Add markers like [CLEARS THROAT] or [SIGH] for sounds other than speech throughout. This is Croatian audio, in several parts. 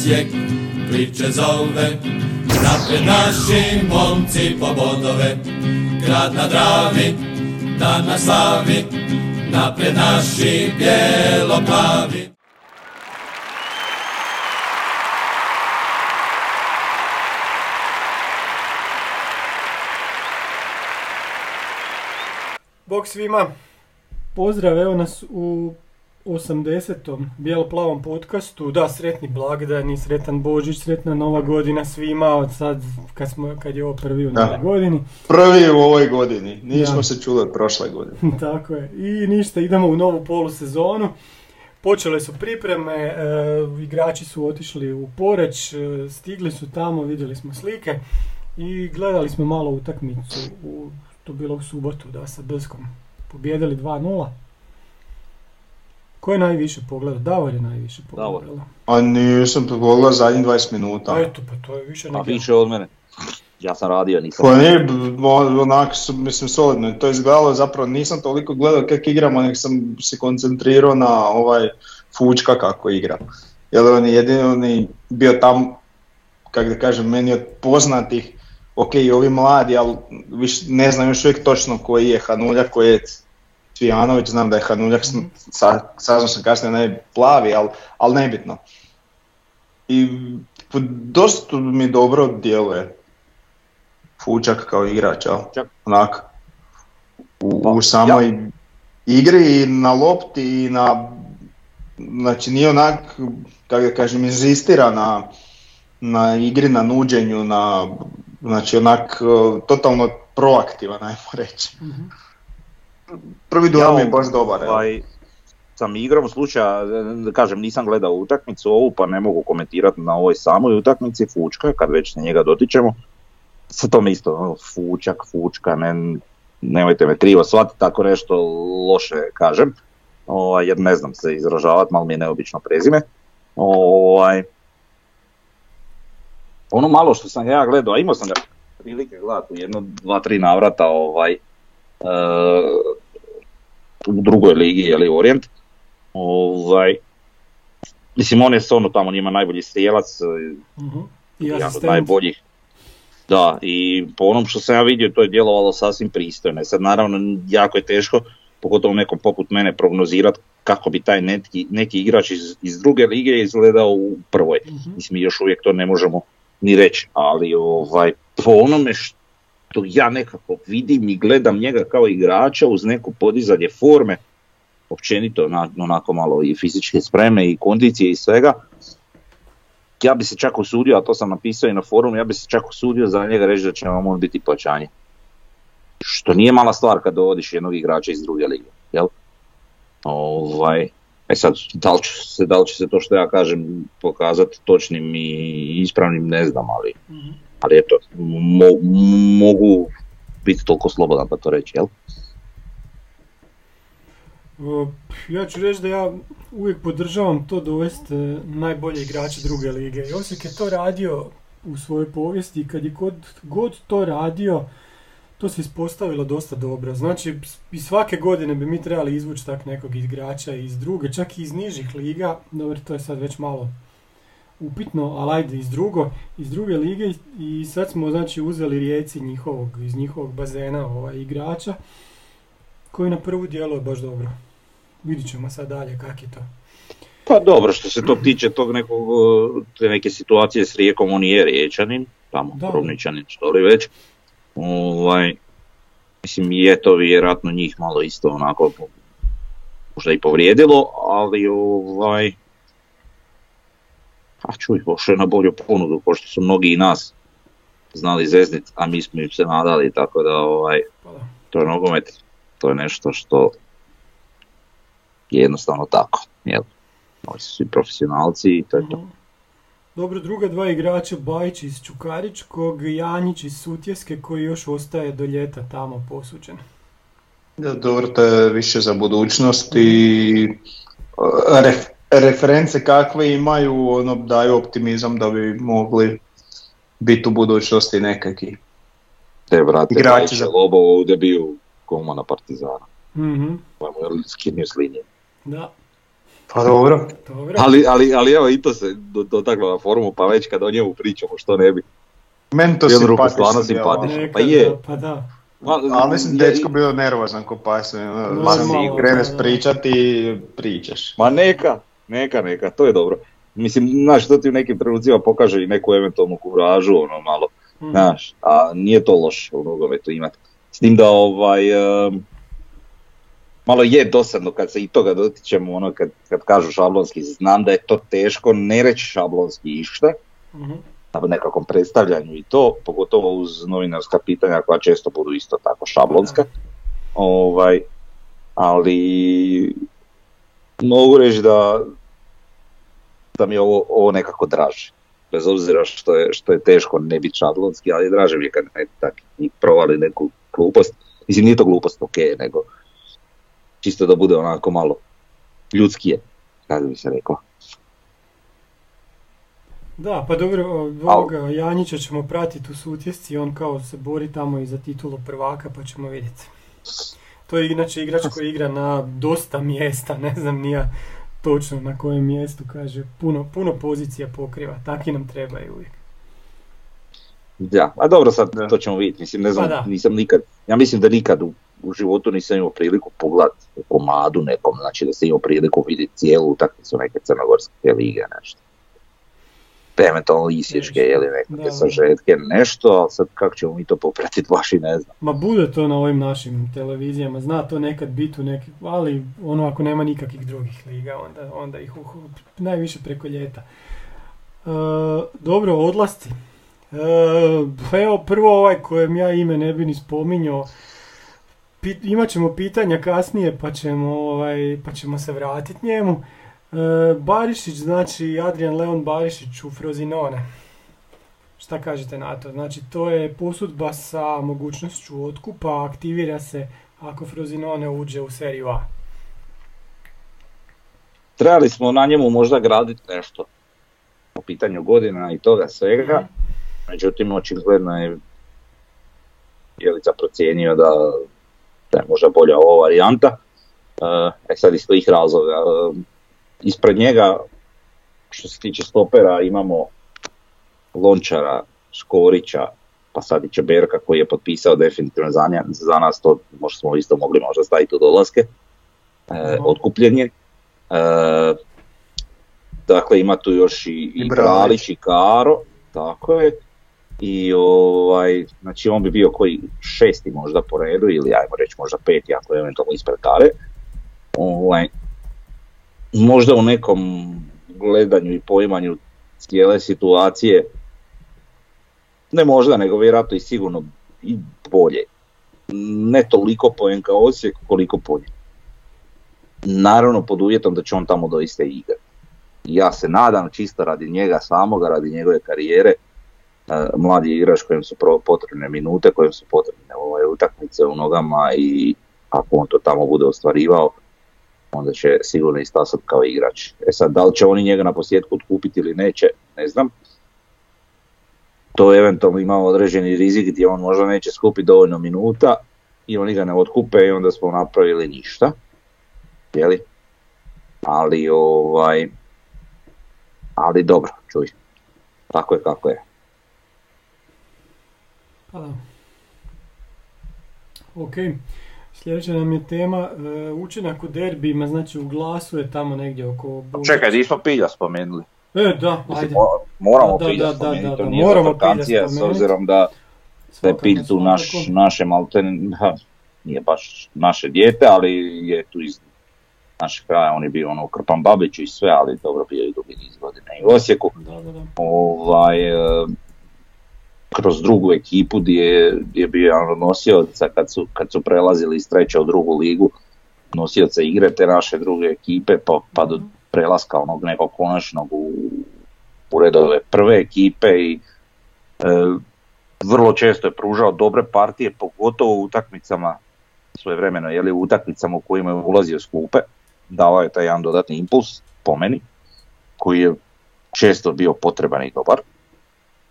Osijek priče zove. Napred naši momci po bodove, grad na Dravi, dan na slavi. Napred naši bijelo-plavi. Bog svima. Pozdrav, evo nas u 80. bijelo-plavom podcastu. Da, sretni blagdani, sretan Božić, sretna Nova godina svima od sad kad, smo, kad je ovo prvi u. Novoj godini. Prvi u ovoj godini, nismo Da. se čuli od prošle godine. [LAUGHS] Tako je. I ništa, idemo u novu polusezonu. Počele su pripreme, e, igrači su otišli u Poreć, e, stigli su tamo, vidjeli smo slike i gledali smo malo utakmicu, u, to bilo u subotu, da, sa Brskom. Pobjedili 2-0. Ko je najviše pogledao? Davor je najviše pogledao. Davor. A nisam pogledao zadnjih 20 minuta. A eto, pa to je više A nego... više od mene. Ja sam radio, nisam. Pa nije, onak mislim, solidno. To je izgledalo, zapravo nisam toliko gledao kako igramo, nego sam se koncentrirao na ovaj Fučka kako igra. Jer on je jedini on je bio tam, kako da kažem, meni od poznatih, ok, i ovi mladi, ali viš, ne znam još uvijek točno koji je Hanuljak, koji je Cvijanović, znam da je Hanuljak, sa, saznam sam kasnije je plavi, ali, ali nebitno. I dosta mi dobro djeluje Fučak kao igrač? Fučak. Onak, u, Pa, u samoj igri i na lopti i na, znači nije onak, kako da kažem, inzistira na, na igri, na nuđenju, na, znači onak, totalno proaktivan, ajmo reći. Mhm. Prvi dojam Ja, je baš dobar? Ovaj, sam igrom slučaja, da kažem, nisam gledao utakmicu ovu, pa ne mogu komentirati na ovoj samoj utakmici Fučka, kad već se njega dotičemo. Sa tom isto, ono, Fučak, Fučka, ne, nemojte me krivo shvatiti, tako nešto loše kažem, ovaj, jer ne znam se izražavati, malo mi je neobično prezime. Ovaj, ono malo što sam ja gledao, a imao sam ga prilike gledati u jedno, dva, tri navrata, ovaj, e, u drugoj ligi, je li Orient. Ovaj, mislim, on je stvarno tamo njima najbolji strijelac. I jedan od najboljih. Da, i po onom što sam ja vidio, to je djelovalo sasvim pristojno. E Sad naravno, jako je teško, pogotovo nekom poput mene, prognozirati kako bi taj neki, neki igrač iz, iz druge lige izgledao u prvoj. Mhm. Mislim, mi još uvijek to ne možemo ni reći, ali ovaj, po onome što ja nekako vidim i gledam njega kao igrača uz neko podizanje forme, općenito na- onako malo i fizičke spreme i kondicije i svega, ja bi se čak usudio, a to sam napisao i na forumu, ja bi se čak usudio za njega reći da će vam on biti plaćanje. Što nije mala stvar kad dovodiš jednog igrača iz druge lige, jel? Ovaj, e sad, da li, će se, da li će se to što ja kažem pokazati točnim i ispravnim, ne znam, ali, Mhm. Ali eto, mo- mogu biti toliko slobodan pa to reći, jel? Ja ću reći da ja uvijek podržavam to dovesti najbolje igrače druge lige. I Osijek je to radio u svojoj povijesti i kad je god, god to radio, to se ispostavilo dosta dobro. Znači, i svake godine bi mi trebali izvući tak nekog igrača iz druge, čak i iz nižih liga. Dobro, to je sad već malo upitno, ali ajde iz drugo, iz druge lige i- sad smo znači uzeli rijeci njihovog, iz njihovog bazena ovaj, igrača koji na prvu djeluje baš dobro. Vidit ćemo sad dalje kak je to. Pa dobro, što se tog tiče tog nekog, te neke situacije s Rijekom, on je Riječanin, tamo, Da. Rovničanin, što li već. Ovaj, mislim, je to vjerojatno njih malo isto onako, možda i povrijedilo, ali ovaj, a čuj, pošao je na bolju ponudu, pošto su mnogi i nas znali zeznit, a mi smo im se nadali, tako da ovaj, Pa da. to je nogomet, to je nešto što je jednostavno tako, jel? Oni su svi profesionalci i to je to. Dobro, druga dva igrača, Bajić iz Čukaričkog, Janjić iz Sutjeske koji još ostaje do ljeta tamo posuđen. Da, Dobro, to je više za budućnost i ref- reference kakve imaju ono, daju optimizam da bi mogli biti u budućnosti nekakvi. Te vrate Igrači za- Lobovo u debiju Komana Partizana. Mhm, Pa je skinio s linije. da. Pa dobro. Dobro. Ali, ali, ali evo i to se do- dotaklo na forumu, pa već kad o njemu pričamo, što ne bi. Meni to simpatično stvarno simpatično. Pa je. Pa da. Ma, Ali mislim, je- dečko bio nervozan ko pas. ono, Ma, Sam sigurno, kreneš pričati, pričaš. Ma neka, neka, neka, to je dobro. Mislim, znaš, to ti u nekim trenucima pokaže i neku eventualnu kuražu, ono malo, Mm. znaš, a nije to loše u nogometu imati. S tim da ovaj, em, malo je dosadno kad se i toga dotičemo, ono kad, kad kažu šablonski, znam da je to teško ne reći šablonski išta, Mhm. na nekakvom predstavljanju i to, pogotovo uz novinarska pitanja koja često budu isto tako šablonska. Ovaj, ali mogu reći da, da mi je ovo, ovo nekako draže. Bez obzira što je, što je teško ne biti šablonski, ali draže mi je kad ne tak provali neku glupost. Mislim, nije to glupost, ok, nego čisto da bude onako malo ljudskije, kako bi se reklo. Da, pa dobro, ovoga Janjića ćemo pratiti u sutjesci, on kao se bori tamo i za titulu prvaka, pa ćemo vidjeti. To je inače igrač koji igra na dosta mjesta, ne znam nija točno na kojem mjestu, kaže, puno, puno pozicija pokriva, taki nam trebaju uvijek. Da, a dobro sad Da. to ćemo vidjeti, mislim ne znam, Pa da. nisam nikad, ja mislim da nikad u, u životu nisam imao priliku pogledati u komadu nekom, znači da sam imao priliku vidjeti cijelu utakmicu neke crnogorske lige, nešto. Eventualno isječke ili da. sažetke, nešto, ali sad kako ćemo mi to popratiti [LAUGHS] baš i ne znam. Ma bude to na ovim našim televizijama, zna to nekad biti u nekih, ali ono ako nema nikakvih drugih liga, onda, onda ih uh, najviše preko ljeta. E, dobro, odlasci. E, pa evo prvo ovaj kojem ja ime ne bi ni spominjao, Pit, imat ćemo pitanja kasnije pa ćemo, ovaj, pa ćemo se vratiti njemu. E, Barišić, znači Adrian Leon Barišić u Frozinone. Šta kažete na to? Znači to je posudba sa mogućnošću otkupa, aktivira se ako Frozinone uđe u seriju A. Trebali smo na njemu možda graditi nešto po pitanju godina i toga svega, međutim očigledno je Jelica procijenio da, da je možda bolja ova varijanta. E, E sad iz tih razloga. Ispred njega, što se tiče stopera, imamo Lončara, Škorića, pa sad i Čeberka koji je potpisao definitivno za, nja- za nas, to možda smo isto mogli možda staviti u dolaske, e, Mhm. otkupljen je. E, dakle ima tu još i, i. Bralić i Karo, tako je. I ovaj, znači on bi bio koji šesti možda po redu ili ajmo reći možda peti ako je eventualno ispred Kare. Ovaj, možda u nekom gledanju i poimanju cijele situacije, ne možda, nego vjerojatno i sigurno i bolje. Ne toliko poen kao Osijek, koliko bolje. Naravno pod uvjetom da će on tamo doista igrati. Ja se nadam čisto radi njega samoga, radi njegove karijere, e, mladi igrač kojem su potrebne minute, kojem su potrebne ovaj, utakmice u nogama i ako on to tamo bude ostvarivao, onda će sigurno istasati kao igrač. E sad, da li će oni njega na posljedku otkupiti ili neće, ne znam. To eventualno ima određeni rizik gdje on možda neće skupiti dovoljno minuta i oni ga ne otkupe i onda smo napravili ništa. Jeli? Ali ovaj, ali dobro, čuj. Tako je kako je. Da. Ok, sljedeća nam je tema e, učinak u derbijima, znači u glasu je tamo negdje oko... Čekaj, nismo pilja spomenuli. E, da, ajde. mo- moramo Da, pilja da, spomenuti, da, to nije moramo Pilja s obzirom da, je pilj tu naš, naše malte, nije baš naše dijete, ali je tu iz našeg kraja, on je bio ono Krpan Babiću i sve, ali dobro bio i dugi niz godina i u Osijeku. Da, da, da. ovaj, e, kroz drugu ekipu gdje je, bio jedan nosioca kad su, kad su prelazili iz treće u drugu ligu, nosioca igre te naše druge ekipe pa, pa do prelaska onog nekog konačnog u, u redove prve ekipe i e, vrlo često je pružao dobre partije, pogotovo u utakmicama svojevremeno, je li u utakmicama u kojima je ulazio s klupe, dao je taj jedan dodatni impuls, po meni, koji je često bio potreban i dobar.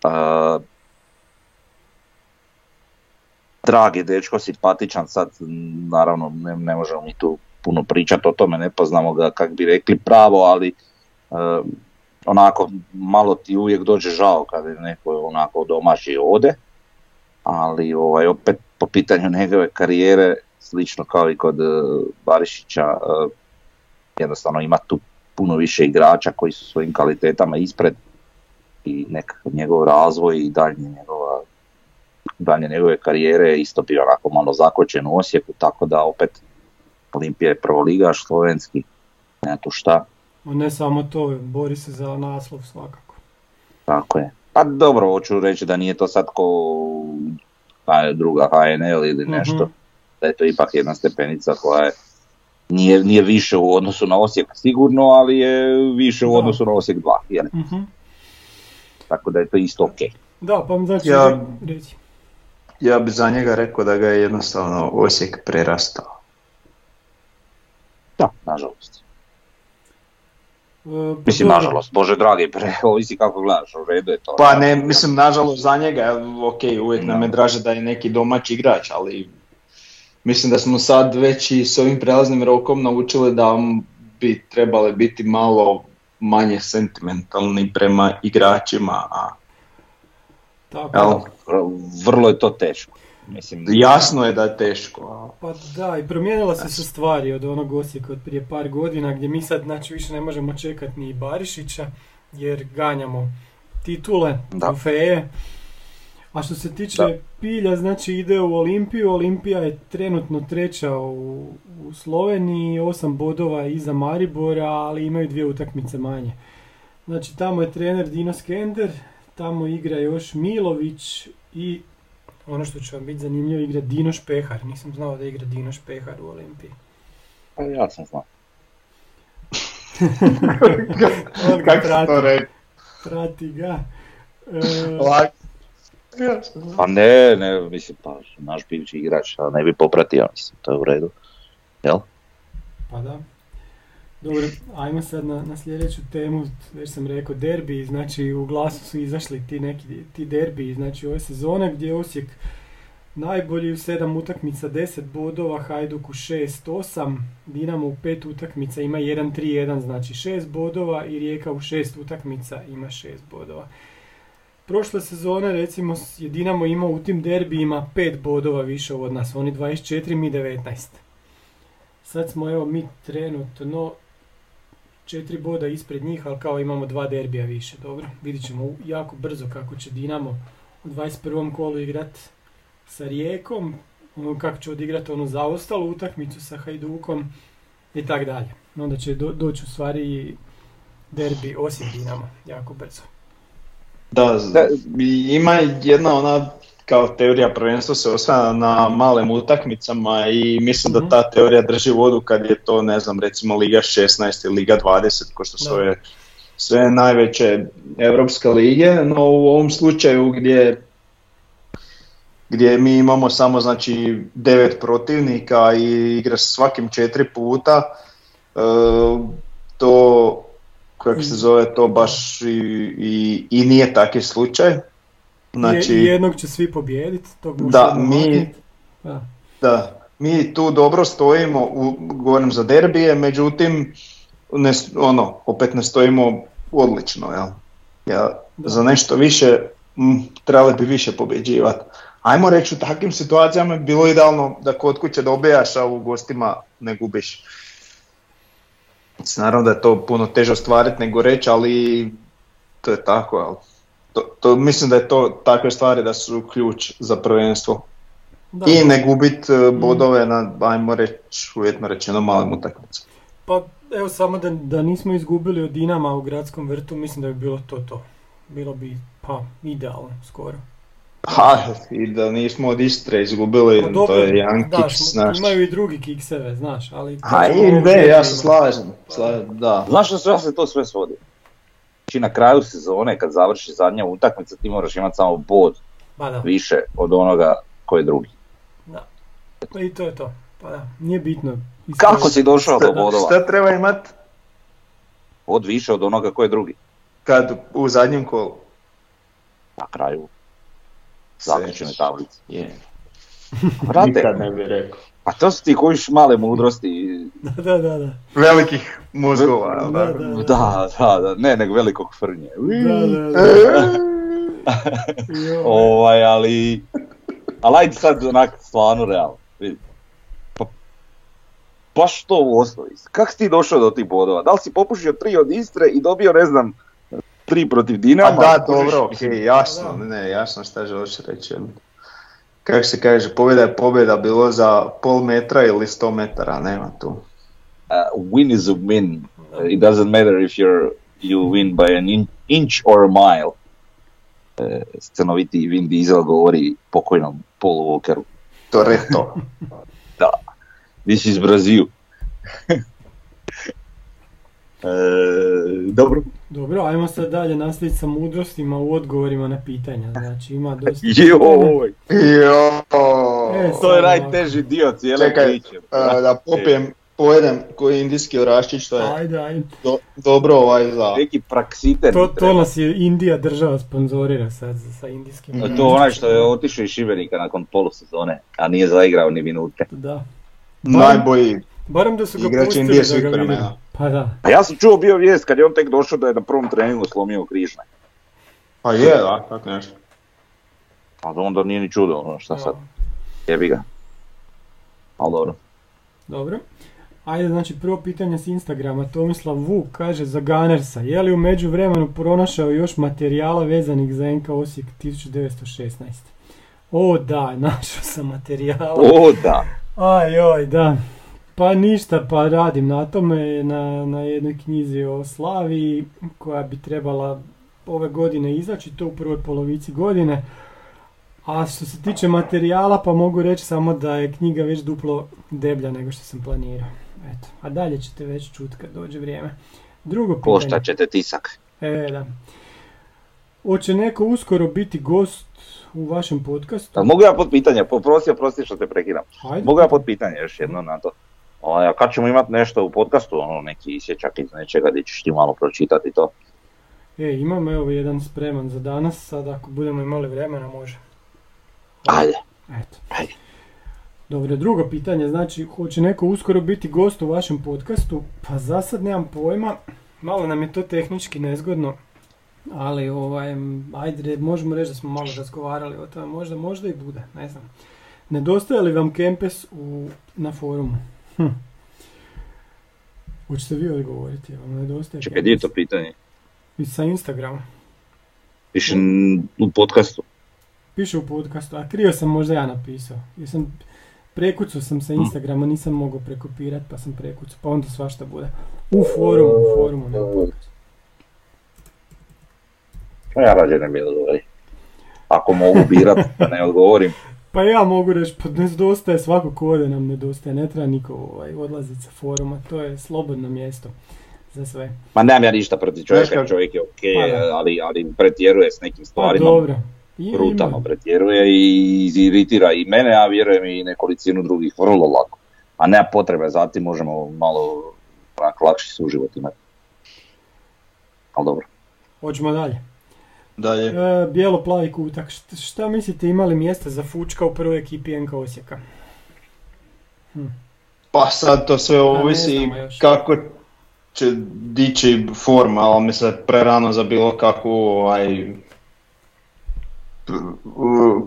Uh, dragi dečko, simpatičan, sad naravno ne, ne možemo mi tu puno pričati o tome, ne poznamo ga kak bi rekli pravo, ali e, onako malo ti uvijek dođe žao kada je neko onako domaći ode, ali ovaj, opet po pitanju njegove karijere, slično kao i kod e, Barišića, e, jednostavno ima tu puno više igrača koji su svojim kvalitetama ispred i nekakav njegov razvoj i daljnje njegova dalje njegove karijere isto bio onako malo zakočen u Osijeku, tako da opet Olimpija je prvoligaš slovenski, ne tu šta. Ne samo to, bori se za naslov svakako. Tako je. Pa dobro, hoću reći da nije to sad ko druga HNL ili nešto, mhm. da je to ipak jedna stepenica koja je nije, nije više u odnosu na Osijek sigurno, ali je više u odnosu na Osijek 2. Jel? uh Tako da je to isto ok. Da, pa znači ja, reći. Ja bi za njega rekao da ga je jednostavno Osijek prerastao. Da, nažalost. E, mislim, nažalost, bože dragi, pre, [LAUGHS] ovisi kako gledaš, u redu je to. Pa ne, mislim, nažalost za njega, ok, uvijek nam je draže da je neki domaći igrač, ali mislim da smo sad već i s ovim prelaznim rokom naučili da bi trebali biti malo manje sentimentalni prema igračima, a tako. Vrlo je to teško. Mislim, Jasno je da je teško. Pa da, i promijenila se stvari od onog Osijeka od prije par godina gdje mi sad znači, više ne možemo čekati ni Barišića jer ganjamo titule, trofeje. A što se tiče Pilja, znači ide u Olimpiju. Olimpija je trenutno treća u, u Sloveniji, osam bodova iza Maribora, ali imaju dvije utakmice manje. Znači tamo je trener Dino Skender, tamo igra još Milović i ono što će vam biti zanimljivo igra Dino Špehar. Nisam znao da igra Dino Špehar u Olimpiji. Pa ja sam znao. [LAUGHS] On ga prati. Prati ga. E, pa ne, ne, mislim, pa naš bivši igrač, a ne bi popratio, mislim, to je u redu. Jel? Pa da. Dobro, ajmo sad na, na sljedeću temu, već sam rekao derbi, znači u glasu su izašli ti neki ti derbi, znači ove sezone gdje je Osijek najbolji u sedam utakmica 10 bodova, Hajduk u 6-8, Dinamo u pet utakmica ima 1-3-1, znači 6 bodova i Rijeka u šest utakmica ima 6 bodova. Prošle sezone recimo je Dinamo imao u tim derbijima 5 bodova više od nas, oni 24, mi 19. Sad smo evo mi trenutno četiri boda ispred njih, ali kao imamo dva derbija više, dobro. Vidit ćemo jako brzo kako će Dinamo u 21. kolu igrat sa Rijekom, ono kako će odigrati onu zaostalu utakmicu sa Hajdukom i tak dalje. Onda će do, doći u stvari derbi osim Dinamo, jako brzo. Da, ima jedna ona kao teorija prvenstva se osvana na malim utakmicama i mislim da mhm. ta teorija drži vodu kad je to, ne znam, recimo Liga 16 ili Liga 20, ko što su sve najveće evropske lige, no u ovom slučaju gdje gdje mi imamo samo znači devet protivnika i igra svakim četiri puta, e, to kako se zove to baš i, i, i nije takav slučaj. Znači, jednog će svi pobijediti, tog da, mi, da. mi tu dobro stojimo, u, govorim za derbije, međutim, ne, ono, opet ne stojimo odlično, jel? Ja, za nešto više m, trebali bi više pobjeđivati. Ajmo reći u takvim situacijama je bilo idealno da kod kuće dobijaš, a u gostima ne gubiš. Naravno da je to puno teže ostvariti nego reći, ali to je tako, ali to, to, mislim da je to takve stvari da su ključ za prvenstvo. Da, I ne gubit e, bodove na, ajmo reći, uvjetno rečeno malim utakmicama. Pa evo samo da, da nismo izgubili od Dinama u gradskom vrtu, mislim da bi bilo to to. Bilo bi, pa, idealno, skoro. Ha, i da nismo od Istre izgubili, pa, to je jedan kiks, znaš. Imaju i drugi kikseve, znaš, ali... Ha, i ne, ja se slažem, slažem, da. Znaš što se to sve svodi? Znači na kraju sezone kad završi zadnja utakmica ti moraš imati samo bod ba, da. više od onoga ko je drugi. Da. Pa i to je to. Pa da, nije bitno. Kako si došao do bodova? Šta treba imati? Bod više od onoga ko je drugi. Kad u zadnjem kolu? Na kraju. Zaključene tablice. Je. Vrate, Nikad ne bih rekao. Pa to su ti kojiš male mudrosti. Da, [LAUGHS] da, da. da. Velikih mozgova, jel Da, da? da. Da, da, da, ne, nego velikog frnje. Da, da, da. [LAUGHS] Ovaj, ali... Ali ajde sad onak stvarno realno. vidi. Pa, baš to u osnovi. Kako si ti došao do tih bodova? Da li si popušio tri od Istre i dobio, ne znam, tri protiv A Dinama? da, Kužiš? dobro, okej, jasno, Da. ne, jasno šta želiš reći. Kako se kaže, pobjeda je pobjeda, bilo za pol metra ili sto metara, nema tu. Uh, win is a win. Uh, it doesn't matter if you're, you win by an in- inch or a mile. Uh, scenoviti Vin Diesel govori pokojnom Paulu Walkeru. To reto. [LAUGHS] Da, this is Brazil. [LAUGHS] E, dobro. Dobro, ajmo sad dalje nastaviti sa mudrostima u odgovorima na pitanja. Znači ima dosta. [LAUGHS] Joj, Jo. E, to je najteži dio cijele Čekaj, priče. e, da popijem, pojedem koji indijski oraščić, to je Ajde, ajde. do- dobro ovaj za... Neki praksiten To, to nas je Indija država sponzorira sad za- sa indijskim. Mhm. To je onaj što je otišao iz Šibenika nakon polusezone, a nije zaigrao ni minute. Da. Najbolji Barem da su ga igrač pustili da ga. Pa da. A ja sam čuo bio vijest kad je on tek došao da je na prvom treningu slomio križne. Pa je, da, tako nešto. A onda nije ni čudo, ono šta sad, jebi ga. Ali dobro. Dobro. Ajde, znači prvo pitanje s Instagrama. Tomislav Vuk kaže za Gunnersa. Je li u međuvremenu pronašao još materijala vezanih za NK Osijek 1916? O da, [LAUGHS] našao sam materijala. O da, Aj, oj, da. Pa ništa, pa radim na tome, na, na jednoj knjizi o Slaviji koja bi trebala ove godine izaći, to u prvoj polovici godine. A što se tiče materijala, pa mogu reći samo da je knjiga već duplo deblja nego što sam planirao. Eto, a dalje ćete već čuti kad dođe vrijeme. Drugo pitanje. košta ćete tisak. E, da. Hoće neko uskoro biti gost u vašem podcastu? Ali mogu ja pod pitanje, poprosti, oprosti što te prekidam. Ajde. Mogu ja pod pitanje još jedno na to. Ovaj, a kad ćemo imati nešto u podcastu, ono neki isječak iz nečega gdje ćeš ti malo pročitati to. E, imam evo jedan spreman za danas, sad ako budemo imali vremena može. Ajde. Eto. Ajde. Dobro, drugo pitanje, znači hoće neko uskoro biti gost u vašem podcastu? Pa za sad nemam pojma, malo nam je to tehnički nezgodno, ali ovaj, ajde, možemo reći da smo malo razgovarali o tome, možda, možda i bude, ne znam. Nedostaje li vam Kempes u, na forumu? Hm. Hoćete vi odgovoriti, vam nedostaje Čekaj, gdje je to pitanje? I sa Instagrama. Piše u podcastu. Piše u podcastu, a krivo sam možda ja napisao. Jer sam, prekucao sam sa Instagrama, nisam mogao prekopirati pa sam prekucao, pa onda svašta bude. U forumu, u forumu, ne u podcastu. Pa ja rađe ne bi. Ako mogu birat da ne odgovorim. [LAUGHS] Pa ja mogu reći, pa nedostaje svako kode nam nedostaje, ne treba niko ovaj, odlaziti sa foruma, to je slobodno mjesto za sve. Ma nemam ja ništa protiv čovjeka, kako- čovjek je ok, Pa ali, ali pretjeruje s nekim Pa stvarima. dobro. I- brutalno ima. pretjeruje i iritira i mene, a vjerujem i nekolicinu drugih vrlo lako. A nema potrebe, zatim možemo malo onak lakši suživot imati. Ali dobro. Hoćemo dalje. Dalje. E, Bijelo-plavi kutak, šta, šta mislite imali mjesta za Fučka u prvoj ekipi NK Osijeka? Pa sad to sve ovisi kako će dići forma, ali mi se prerano za bilo kakvu ovaj,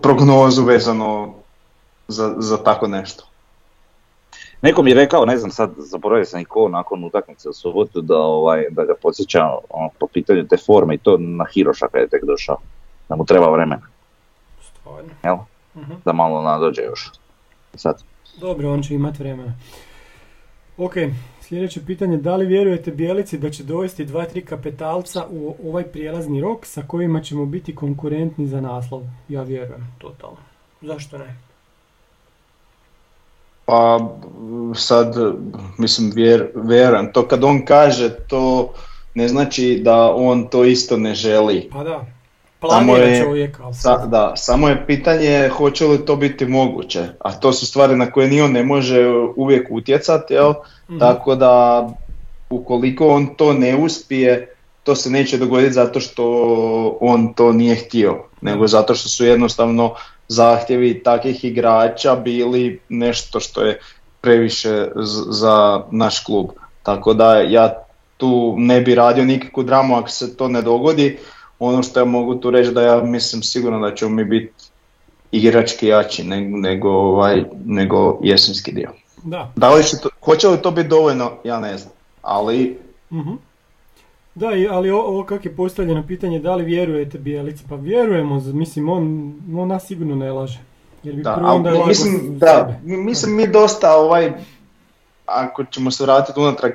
prognozu vezano za, za tako nešto. Neko mi je rekao, ne znam sad, zaboravio sam i ko nakon utakmice u subotu, da, ovaj, da ga podsjeća ono, po pitanju te forme i to na Hiroša kad je tek došao. Da mu treba vremena, Stvarno. jel? Mhm. Da malo nadođe još. Sad. Dobro, on će imat vremena. Ok, sljedeće pitanje, da li vjerujete Bijelici da će dovesti dva, tri kapetalca u ovaj prijelazni rok sa kojima ćemo biti konkurentni za naslov? Ja vjerujem, totalno. Zašto ne? Pa sad, mislim, vjer, vjerujem, to kad on kaže, to ne znači da on to isto ne želi. Pa da, Samo planira je- čovjek, ali Sa, da, samo je pitanje hoće li to biti moguće, a to su stvari na koje ni on ne može uvijek utjecati, jel? Mhm. Tako da ukoliko on to ne uspije, to se neće dogoditi zato što on to nije htio, nego zato što su jednostavno zahtjevi takvih igrača bili nešto što je previše za naš klub. Tako da ja tu ne bi radio nikakvu dramu ako se to ne dogodi. Ono što ja mogu tu reći da ja mislim sigurno da ćemo mi biti igrački jači nego, nego, ovaj, nego jesenski dio. Da. Da li će to, hoće li to biti dovoljno, ja ne znam. Ali Mhm. Da, ali ovo kako je postavljeno pitanje, da li vjerujete Bijelici? Pa vjerujemo, mislim, on, on nas sigurno ne laže. Jer bi Da, prvo onda mislim, s- da, mislim mi dosta ovaj, ako ćemo se vratiti unatrag,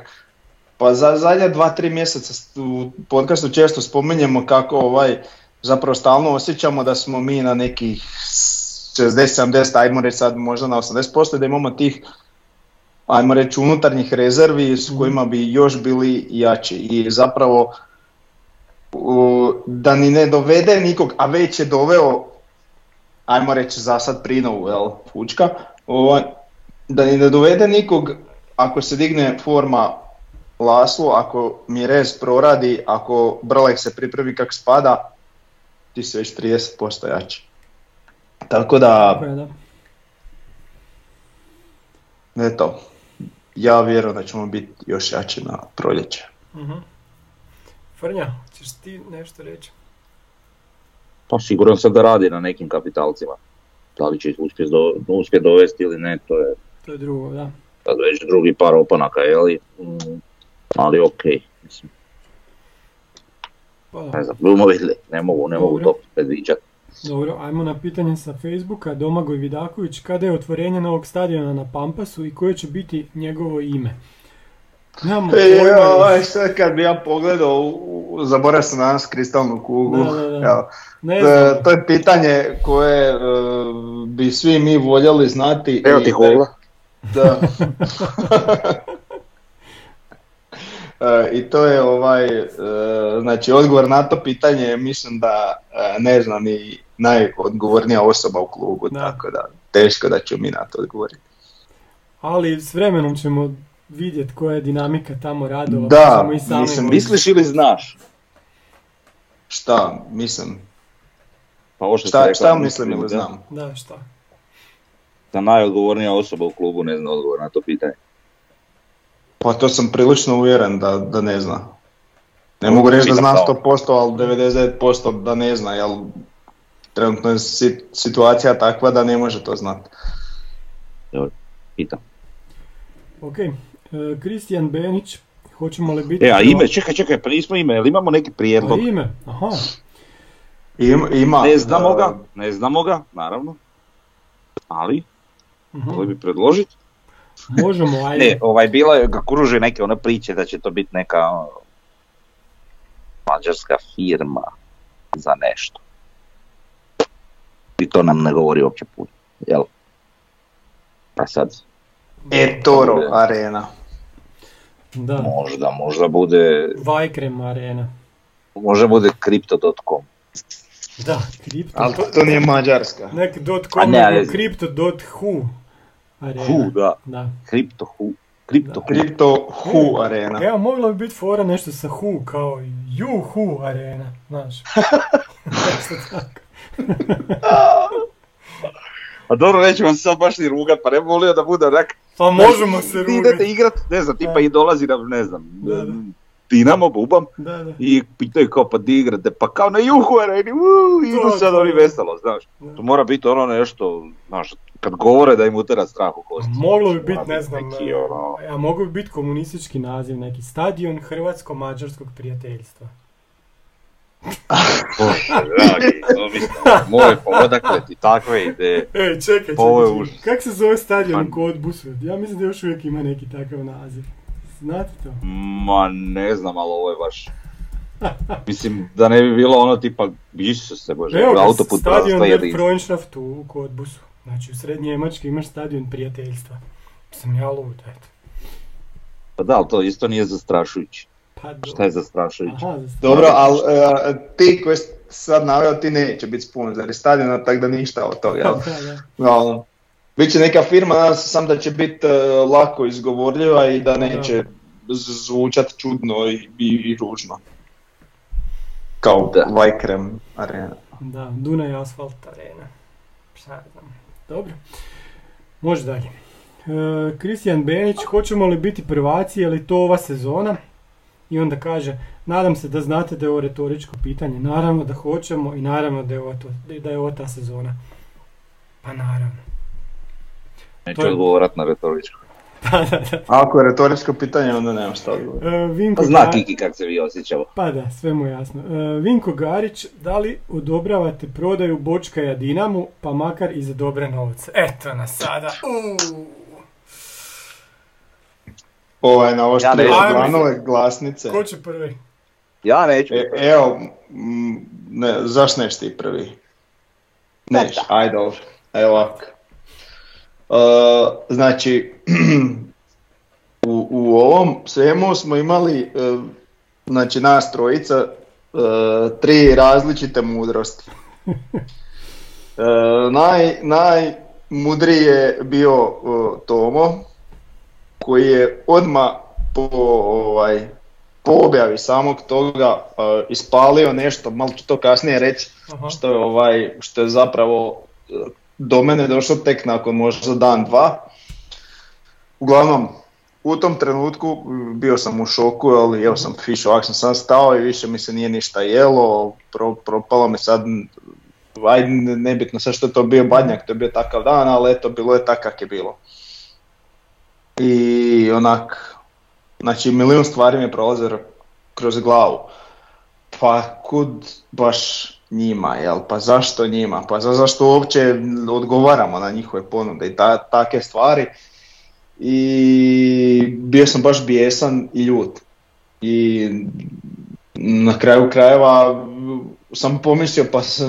pa za zadnja dva, tri mjeseca u podcastu često spominjemo kako ovaj, zapravo stalno osjećamo da smo mi na nekih 60-70, ajmo reći sad možda na 80%, i da imamo tih ajmo reći unutarnjih rezervi s Mhm. kojima bi još bili jači i zapravo da ni ne dovede nikog, a već je doveo ajmo reći za sad Prinovu, jel, Fučka, ovaj, da ni ne dovede nikog ako se digne forma Laslo, ako Mirez proradi, ako Brlek se pripremi kak spada, ti si već 30% jači. Tako da, da. eto, ja vjerujem da ćemo biti još jači na proljeće. Mhm. Frnja, ćeš ti nešto reći? Pa siguran sam da radi na nekim kapitalcima. Da li će ih uspjeti do, uspjet dovesti ili ne, to je To je drugo, da. sad već drugi par opanaka, jeli? Mm, ali okej, mislim, Pa, ne znam, budemo vidjeli, ne mogu, ne mogu to predviđati. Dobro, ajmo na pitanje sa Facebooka. Domagoj Vidaković, kada je otvorenje novog stadiona na Pampasu i koje će biti njegovo ime? Nemamo E, pojma. ovaj, sad kad bi ja pogledao, zaboravio sam danas kristalnu kuglu. Da, da, da. Evo, Ne E, znam. to je pitanje koje e, bi svi mi voljeli znati. Evo i ti hogla. Da. [LAUGHS] [LAUGHS] E, I to je ovaj, e, znači odgovor na to pitanje mislim da e, ne zna ni najodgovornija osoba u klubu, Da. tako da teško da ću mi na to odgovoriti. Ali s vremenom ćemo vidjeti koja je dinamika tamo radova. Da, pa i sami mislim, moći. Misliš ili znaš? Šta, mislim, Pa ovo šta, rekao, šta mislim ili znam? Da, šta? Da najodgovornija osoba u klubu ne zna odgovor na to pitanje. Pa to sam prilično uvjeren da, da ne zna. Ne mogu reći da zna Pitam kao. 100%, ali 99% da ne zna, jer trenutno je si- situacija takva da ne može to znati. Pitam. Ok, e, Kristijan Benić, hoćemo li biti... E, a ime, čekaj, čekaj, pa nismo ime, jel imamo neki A prijedlog? ime, aha. Ima, ima Ne znamo e, ga, ne znamo ga, naravno. Ali, mogli bi predložiti. Možemo, [LAUGHS] ajde. Ne, ovaj, bilo je, ga kruže neke one priče da će to biti neka ono, mađarska firma za nešto. I to nam ne govori uopće puno, jel? Pa sad, eToro Arena. Da, možda, možda bude, Vajkrem arena. možda bude crypto.com. Da, kripto. Ali to nije Mađarska. Nek dot A com, ne, ali- nego kripto dot hu arena. Hu, da, Da. crypto hu, crypto hu. Crypto Hu Arena. Evo, mogla bi biti fora nešto sa hu, kao ju hu arena, znaš. Nešto tako. A dobro, neću vam sad baš ni rugat, pa ne bi volio da bude onak... Pa možemo se Vi idete rugati. igrat, ne znam, tipa i dolazi nam, ne znam, Da, da. Dinamo, bubam, Da, da. i pitaju kao pa di igrate, pa kao na juhu areni, uuu, i idu sad oni veselo, znaš. Da. To mora biti ono nešto, znaš, kad govore da im utera strah u kosti. Moglo bi biti, ne znam, neki, e, ono, a mogu bi biti komunistički naziv, neki stadion Hrvatsko-Mađarskog prijateljstva. [LAUGHS] Dragi, moj, odakle ti takve ideje. [LAUGHS] Ej, čekaj, čekaj, čekaj. Kak se zove stadion Pa- u Kodbusu? Ja mislim da još uvijek ima neki takav naziv. Znate to? Ma ne znam, ali ovo je baš... Mislim, da ne bi bilo ono tipa, biš se bože, Evo autoput stadion der jedinstva. Freundschaft u Kodbusu. Znači u sred Njemačke imaš stadion prijateljstva. Sam ja lud, eto. Pa da, ali to isto nije zastrašujuće. Pa do... Šta je zastrašujuće? Aha, Dobro, ali e, ti koji sad naveo, ti neće biti sponzori stadiona, tako da ništa od toga. jel? Da, da. No, Biće neka firma, nadam se sam da će biti e, lako izgovorljiva i da neće z- zvučat čudno i, i, i ružno. Kao Da. Vajkrem arena. Da, Dunaj Asfalt Arena. Šta znam. Dobro. Može dalje. E, Kristijan Benić, hoćemo li biti prvaci, je li to ova sezona? I onda kaže, nadam se da znate da je ovo retoričko pitanje. Naravno da hoćemo i naravno da je to, da je ovo ta sezona. Pa naravno. Neću To je- odgovorat na retoričko. Da, da, da. Ako je retoričko pitanje, onda nemam šta odgovoriti. E, Vinko Pa zna Ga- Kiki kak se vi osjećamo. Pa da, sve mu je jasno. E, Vinko Garić, da li odobravate prodaju Bočkaja Dinamu, pa makar i za dobre novce? Eto nas sada. Uuu. Ovaj, na ovo što Ja glasnice. Ko će prvi? Ja neću. E, evo, ne, zašto neš ti prvi? Neš, ajde dobro. Evo ovako. E, znači, [CLEARS THROAT] u, u ovom svemu smo imali, e, znači nas trojica, e, tri različite mudrosti. [LAUGHS] Naj, najmudriji je bio Tomo, koji je odmah po, ovaj, po objavi samog toga e, ispalio nešto, malo ću to kasnije reći, Aha. što je, ovaj, što je zapravo e, do mene došlo tek nakon možda dan, dva. Uglavnom, u tom trenutku bio sam u šoku, ali jeo sam fiš, ovak sam sam stao i više mi se nije ništa jelo, pro, propalo me sad, ne- nebitno sad što je to bio badnjak, to je bio takav dan, ali eto, bilo je tak kak je bilo. I onak, znači milijun stvari mi je kroz glavu. Pa kud baš njima, jel? Pa zašto njima? Pa za, zašto uopće odgovaramo na njihove ponude i ta, take stvari. I bio sam baš bijesan i ljut. I na kraju krajeva sam pomislio pa s-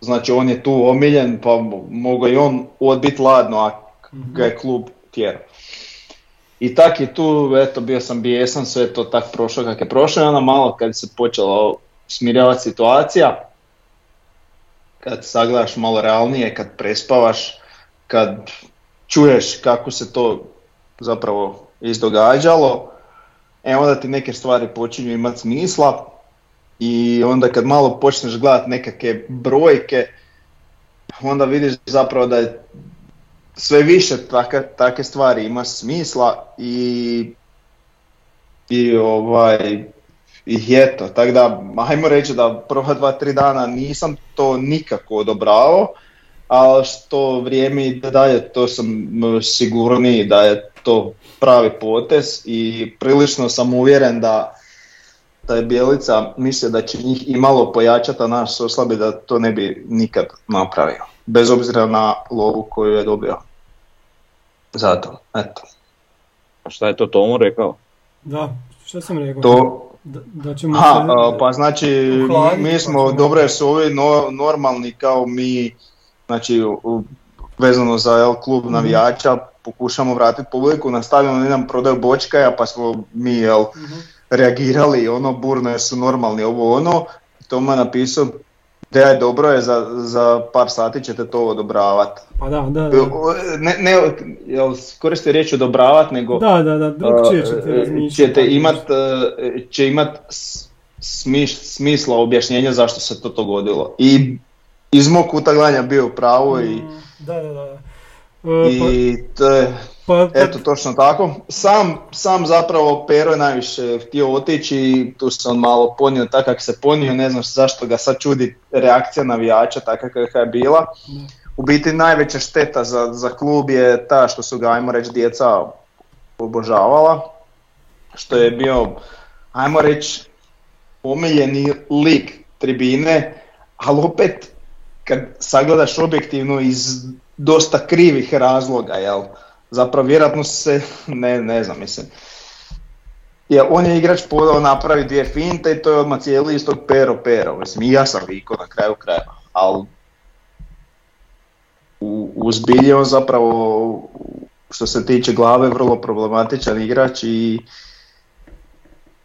znači on je tu omiljen pa mogao i on odbiti ladno ako ga je klub tjerao. I tak je tu, eto, bio sam bijesan, sve to tak prošlo kako je prošlo i onda malo kad se počela smiravati situacija, kad sagledaš malo realnije, kad prespavaš, kad čuješ kako se to zapravo izdogađalo, e onda ti neke stvari počinju imati smisla i onda kad malo počneš gledati nekakve brojke, onda vidiš zapravo da je sve više taka, take stvari ima smisla i, i ovaj i eto, tako da ajmo reći da prva dva, tri dana nisam to nikako odobravao, ali što vrijeme ide dalje to sam sigurniji da je to pravi potez i prilično sam uvjeren da da je Bjelica mislio da će njih i malo pojačati, a naš se oslabi da to ne bi nikad napravio. Bez obzira na lovu koju je dobio. Zato, eto. A šta je to Tomu rekao? Da, što sam rekao? To, Da, da ćemo ha, se- pa znači mi pa smo, ćemo- dobro jer su ovi no- normalni kao mi, znači vezano za L klub Mhm. navijača, pokušamo vratiti publiku, nastavljamo da nam prodaju bočkaja pa smo mi jel, Mhm. reagirali ono burno jer su normalni ovo ono. Toma je napisao da je dobro je za, za par sati ćete to odobravati. Pa da, da, da. Ne, ne, jel koristi riječ odobravat nego Da, da, da, drugčije ćete razmišljati. ćete imat, uh, će imat smiš- smisla objašnjenja zašto se to dogodilo. I iz mog kuta gledanja bio u pravu i, Mm, Da, da, da. E, pa, i to je pa, Eto, točno tako. Sam, sam zapravo Pero je najviše htio otići i tu se on malo ponio tako kako se ponio, ne znam zašto ga sad čudi reakcija navijača takva kakva je bila. U biti najveća šteta za, za klub je ta što su ga, ajmo reći, djeca obožavala, što je bio, ajmo reći, omiljeni lik tribine, ali opet kad sagledaš objektivno iz dosta krivih razloga, jel? Zapravo vjerojatno se, ne, ne znam, mislim, je, on je igrač podao napravi dvije finte i to je odmah cijeli istog pero pero, mislim i ja sam vikao na kraju krajeva, ali u, u zbilji on zapravo što se tiče glave vrlo problematičan igrač i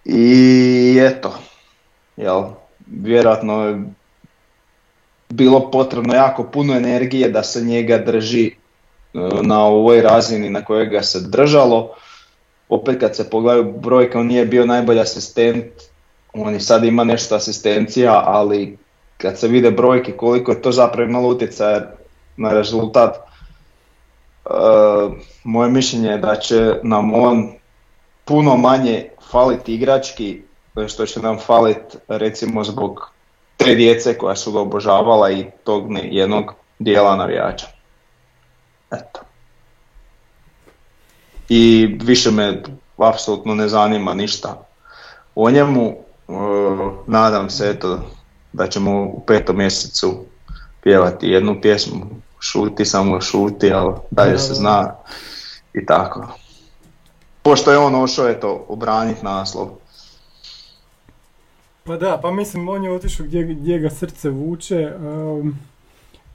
i eto, jel, vjerojatno je bilo potrebno jako puno energije da se njega drži na ovoj razini na kojoj ga se držalo. Opet kad se pogledaju brojke, on nije bio najbolji asistent, on i sad ima nešto asistencija, ali kad se vide brojke koliko je to zapravo imalo utjecaja na rezultat, moje mišljenje je da će nam on puno manje faliti igrački, što će nam faliti recimo zbog te djece koja su ga obožavala i tog jednog dijela navijača. Eto. I više me apsolutno ne zanima ništa o njemu. E, nadam se eto da ćemo u petom mjesecu pjevati jednu pjesmu šuti, samo šuti, ali dalje se zna i tako. Pošto je on ošao, eto, obraniti naslov. Pa da, pa mislim, on je otišao gdje, gdje ga srce vuče. Um,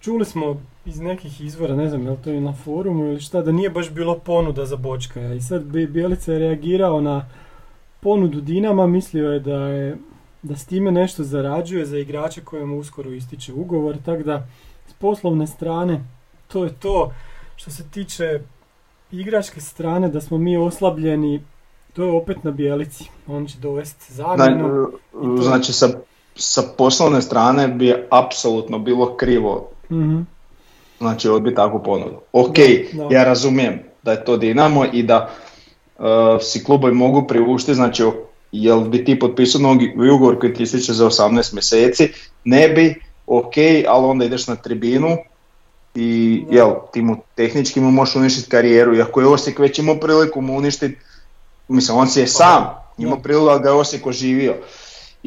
čuli smo iz nekih izvora, ne znam je li to je na forumu ili šta, da nije baš bilo ponuda za Bočkaja. I sad Bjelica je reagirao na ponudu Dinama, mislio je da je da s time nešto zarađuje za igrače kojemu uskoro ističe ugovor, tako da s poslovne strane to je to. Što se tiče igračke strane, da smo mi oslabljeni, to je opet na bijelici. On će dovesti zamjenu. Znači sa, sa poslovne strane bi apsolutno bilo krivo mm znači odbiti takvu ponudu. Ok, ja razumijem da je to Dinamo i da uh, si klubovi mogu priuštiti, znači jel bi ti potpisao novi ugovor koji ti ističe za 18 mjeseci, ne bi, ok, ali onda ideš na tribinu i jel, ti mu tehnički mu možeš uništiti karijeru, iako je Osijek već imao priliku mu uništiti, mislim on si je sam imao priliku da je Osijek oživio.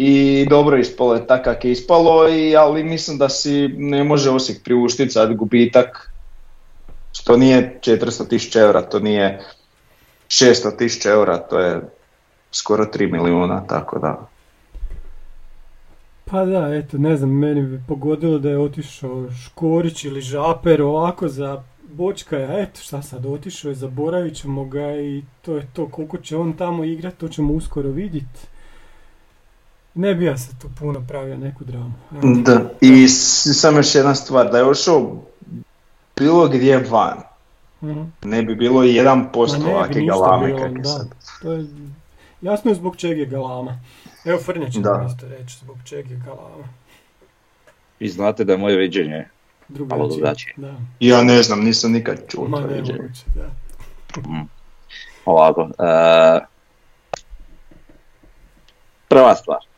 I dobro ispalo je tako kako je ispalo, i, ali mislim da si ne može Osijek priuštiti sad gubitak, što nije 400 tisuća eura, to nije 600 tisuća eura, to je skoro 3 milijuna, tako da. Pa da, eto, ne znam, meni bi pogodilo da je otišao Škorić ili Žaper ovako za Bočkaja, eto šta sad, otišao je, zaboravit ćemo ga i to je to, koliko će on tamo igrati, to ćemo uskoro vidjeti. Ne bi ja se tu puno pravio neku dramu. Da, i samo još jedna stvar, da je ošao bilo gdje van, mhm. ne bi bilo i jedan posto ovakve galame sad. To je Jasno je zbog čega je galama. Evo Frnja će da. isto reći zbog čega je galama. Vi znate da je moje viđenje malo drugačije. Ja ne znam, nisam nikad čuo Ma, to viđenje. da. Mm. Ovako, uh, prva stvar,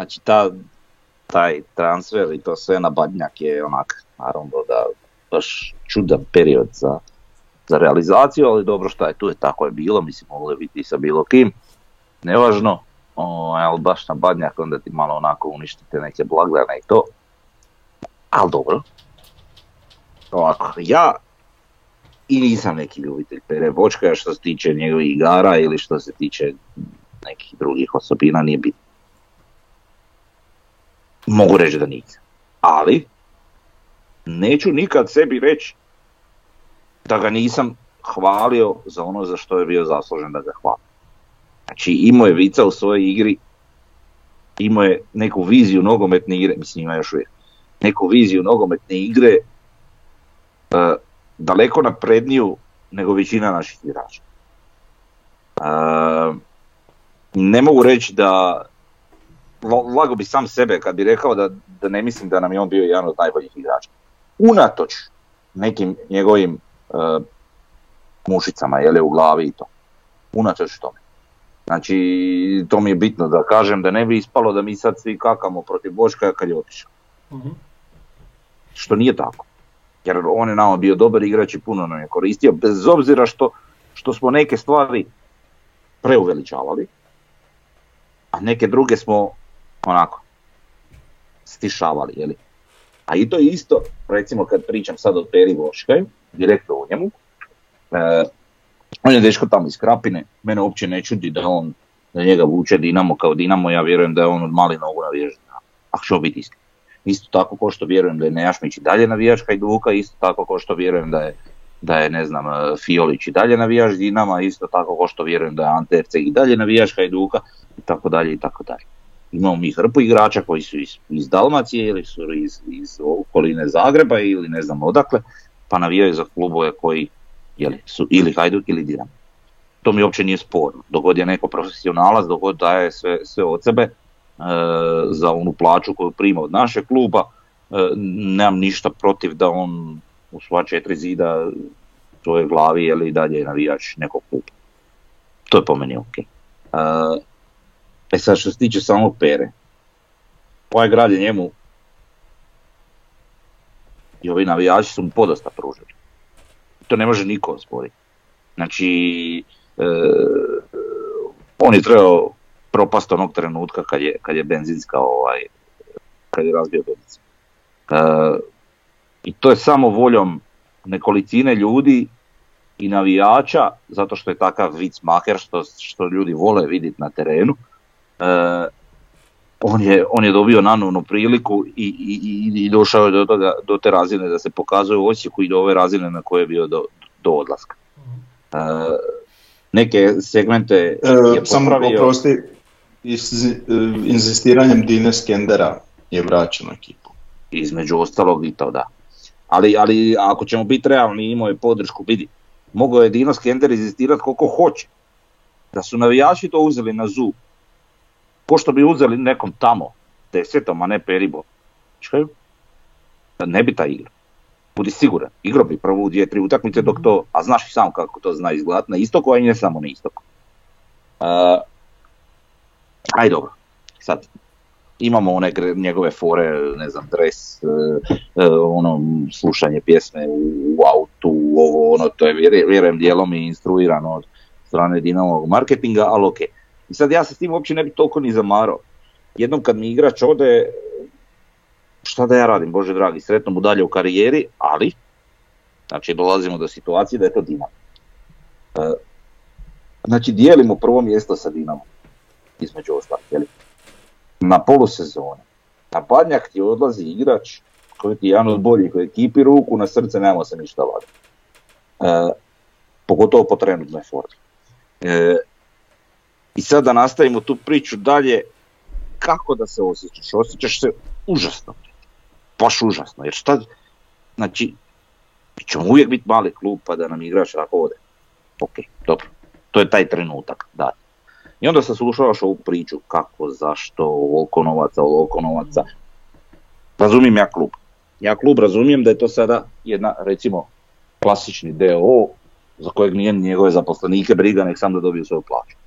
znači ta, taj transfer i to sve na badnjak je onak, naravno da baš čudan period za za realizaciju, ali dobro što je tu je tako je bilo, mislim moglo je biti sa bilo kim, nevažno, o, ali baš na badnjak onda ti malo onako uništite neke blagdane i to, ali dobro. Ovako, ja i nisam neki ljubitelj Pere Bočka što se tiče njegovih igara ili što se tiče nekih drugih osobina, nije bitno. Mogu reći da nisam. Ali, neću nikad sebi reći da ga nisam hvalio za ono za što je bio zaslužen da ga hvalim. Znači imao je vica u svojoj igri, imao je neku viziju nogometne igre, mislim ima još uvijek, neku viziju nogometne igre uh, daleko napredniju nego većina naših igrača. Uh, ne mogu reći da lago bi sam sebe kad bi rekao da, da ne mislim da nam je on bio jedan od najboljih igrača. Unatoč nekim njegovim uh, mušicama je u glavi i to. Unatoč tome. Znači, to mi je bitno da kažem da ne bi ispalo da mi sad svi kakamo protiv Boška kad je otišao. uh Što nije tako. Jer on je nama bio dobar igrač i puno nam je koristio, bez obzira što, što smo neke stvari preuveličavali, a neke druge smo onako stišavali, jeli. A i to je isto, recimo kad pričam sad o Peri Boškaju, direktno u njemu. E, on je dečko tamo iz Krapine, mene uopće ne čudi da on, da njega vuče Dinamo kao Dinamo, ja vjerujem da je on od mali nogu naviježan, a što biti iskren. Isto tako ko što vjerujem da je Nejašmić i dalje navijač Hajduka, isto tako ko što vjerujem da je, da je ne znam, Fiolić i dalje navijač Dinama, isto tako ko što vjerujem da je Ante i dalje navijač Hajduka i tako dalje i tako dalje. Imamo mi hrpu igrača koji su iz, iz Dalmacije ili su iz, iz okoline Zagreba ili ne znam odakle, pa navijaju za klubove koji jeli, su ili Hajduk ili Dinamo. To mi uopće nije sporno. Dogod je neko profesionalac, dogod daje sve, sve od sebe, za onu plaću koju prima od našeg kluba, nemam ništa protiv da on u sva četiri zida svoje glavi je li dalje navijač nekog kluba. To je po meni ok. E sad što se tiče samog Pere, ovaj grad je njemu i ovi navijači su mu podosta pružili. To ne može niko osporiti. Znači, e, on je trebao propast onog trenutka kad je, kad je benzinska ovaj, kad je razbio benzin. E, I to je samo voljom nekolicine ljudi i navijača, zato što je takav vic maker što, što ljudi vole vidjeti na terenu. E, on je, on je dobio nanovnu priliku i, i, i došao je do, toga, do te razine da se pokazuje u Osijeku i do ove razine na koje je bio do, do odlaska. E, neke segmente je Samo prosti, inzistiranjem Dine Skendera je vraćen ekipu. Između ostalog i to da. Ali, ali ako ćemo biti realni, imao je podršku, vidi, mogao je Dino Skender inzistirati koliko hoće. Da su navijači to uzeli na zub, pošto bi uzeli nekom tamo, desetom, a ne Peribo, ne bi ta igra. Budi siguran, igro bi prvu dvije, tri utakmice dok to, a znaš i sam kako to zna izgledati na istoku, a i ne samo na istoku. Uh, aj dobro, sad, imamo one njegove fore, ne znam, dres, uh, ono, slušanje pjesme u autu, ovo, ono, to je vjerujem dijelom i instruirano od strane Dinamovog marketinga, ali ok. I sad ja se s tim uopće ne bi toliko ni zamarao. Jednom kad mi igrač ode, šta da ja radim, Bože dragi, sretno mu dalje u karijeri, ali, znači dolazimo do situacije da je to Dinamo. E, znači dijelimo prvo mjesto sa Dinamo, između ostalih, jel? Na polusezoni. Na badnjak ti odlazi igrač koji ti je jedan od boljih u ekipi ruku, na srce nema se ništa vaditi. E, pogotovo po trenutnoj formi. E, i sad da nastavimo tu priču dalje, kako da se osjećaš? Osjećaš se užasno. Baš užasno. Jer šta, znači, mi ćemo uvijek biti mali klub pa da nam igrač tako ode. Ok, dobro. To je taj trenutak, da. I onda se slušavaš ovu priču, kako, zašto, ovoliko novaca, ovoliko novaca. Razumijem ja klub. Ja klub razumijem da je to sada jedna, recimo, klasični DO za kojeg nije njegove zaposlenike briga, nek sam da dobiju svoju plaću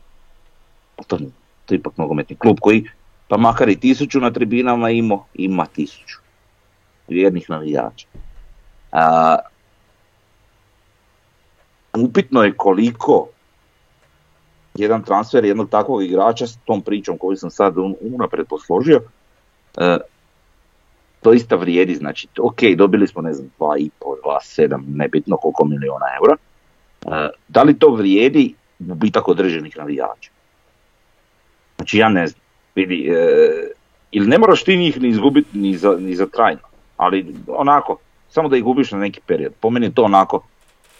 to, to je ipak nogometni klub koji, pa makar i tisuću na tribinama ima, ima tisuću vjernih navijača. A, upitno je koliko jedan transfer jednog takvog igrača s tom pričom koju sam sad unapred posložio, e, to isto vrijedi, znači, ok, dobili smo, ne znam, 2,5, 2,7, nebitno koliko miliona eura, e, da li to vrijedi gubitak određenih navijača? Znači ja ne znam, vidi, e, ili ne moraš ti njih ni izgubiti ni za, ni za trajno, ali onako, samo da ih gubiš na neki period. Po meni to onako,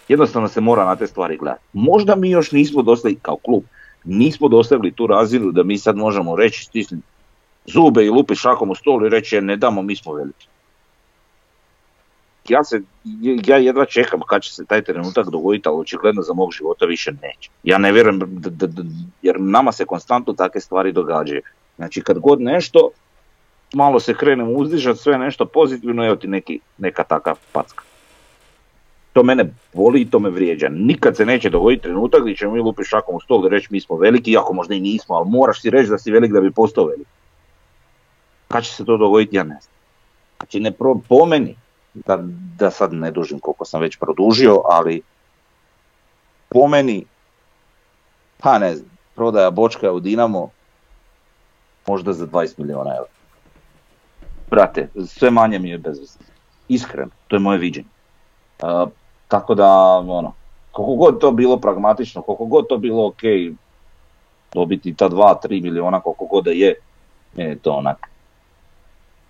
jednostavno se mora na te stvari gledati. Možda mi još nismo dosegli kao klub, nismo dosegli tu razinu da mi sad možemo reći stisni zube i lupi šakom u stol i reći ne damo, mi smo veliki ja se, ja jedva čekam kad će se taj trenutak dogoditi, ali očigledno za mog života više neće. Ja ne vjerujem, da, da, jer nama se konstantno takve stvari događaju. Znači kad god nešto, malo se krenemo uzdižati, sve nešto pozitivno, evo ti neki, neka taka packa. To mene voli i to me vrijeđa. Nikad se neće dogoditi trenutak gdje ćemo mi lupi šakom u stol i reći mi smo veliki, iako možda i nismo, ali moraš si reći da si velik da bi postao velik. Kad će se to dogoditi, ja ne znam. Znači ne pro, po meni, da, da sad ne dužim koliko sam već produžio, ali po meni, pa ne znam, prodaja bočka u Dinamo možda za 20 milijuna eura. Brate, sve manje mi je bez Iskreno, to je moje viđenje. tako da, ono, koliko god to bilo pragmatično, koliko god to bilo ok, dobiti ta 2-3 milijuna, koliko god da je, je to onak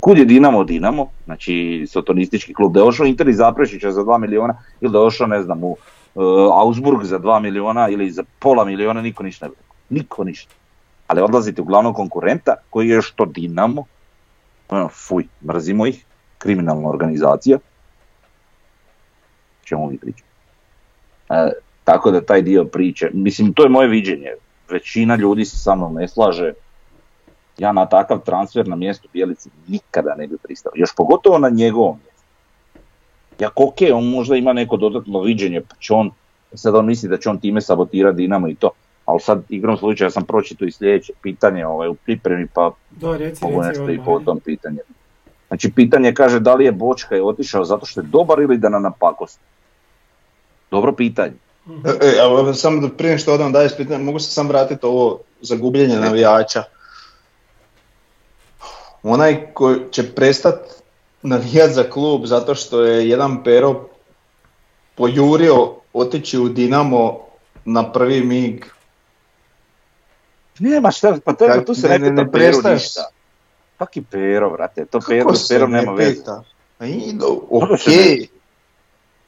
Kud je Dinamo? Dinamo, znači sotonistički klub, da je ošao Inter iz Zaprešića za 2 miliona ili da je ošao ne znam u uh, Augsburg za 2 miliona ili za pola miliona, niko ništa ne bi Niko ništa. Ali odlazite glavnog konkurenta koji je što Dinamo, ono, fuj, mrzimo ih, kriminalna organizacija, čemu mi pričamo. E, tako da taj dio priče, mislim to je moje viđenje, većina ljudi se sa mnom ne slaže, Ja na takav transfer na mjestu Bjelici nikada ne bi pristao. Još pogotovo na njegovom mjestu. Jak ok, on možda ima neko dodatno viđenje, pa će on, sad on misli da će on time sabotirati Dinamo i to. Ali sad igrom slučaja sam pročito i sljedeće pitanje ovaj, u pripremi, pa Da, reci, mogu reci nešto i po tom pitanju. Znači pitanje kaže da li je Bočka je otišao zato što je dobar ili da na napakost. Dobro pitanje. E, e, samo da prije što odam dalje s pitanjem, mogu se sam vratiti ovo za gubljenje navijača. Onaj ko će prestat navijat za klub zato što je jedan pero pojurio otići u Dinamo na prvi mig. Nema šta, pa to, Kak- tu se ne- ne, ne- pita ne Peru prestaješ. ništa. Pero, vrate, to Kako Pero, se Perom ne nema veze. pita? A i do- Dobro ok, se ne-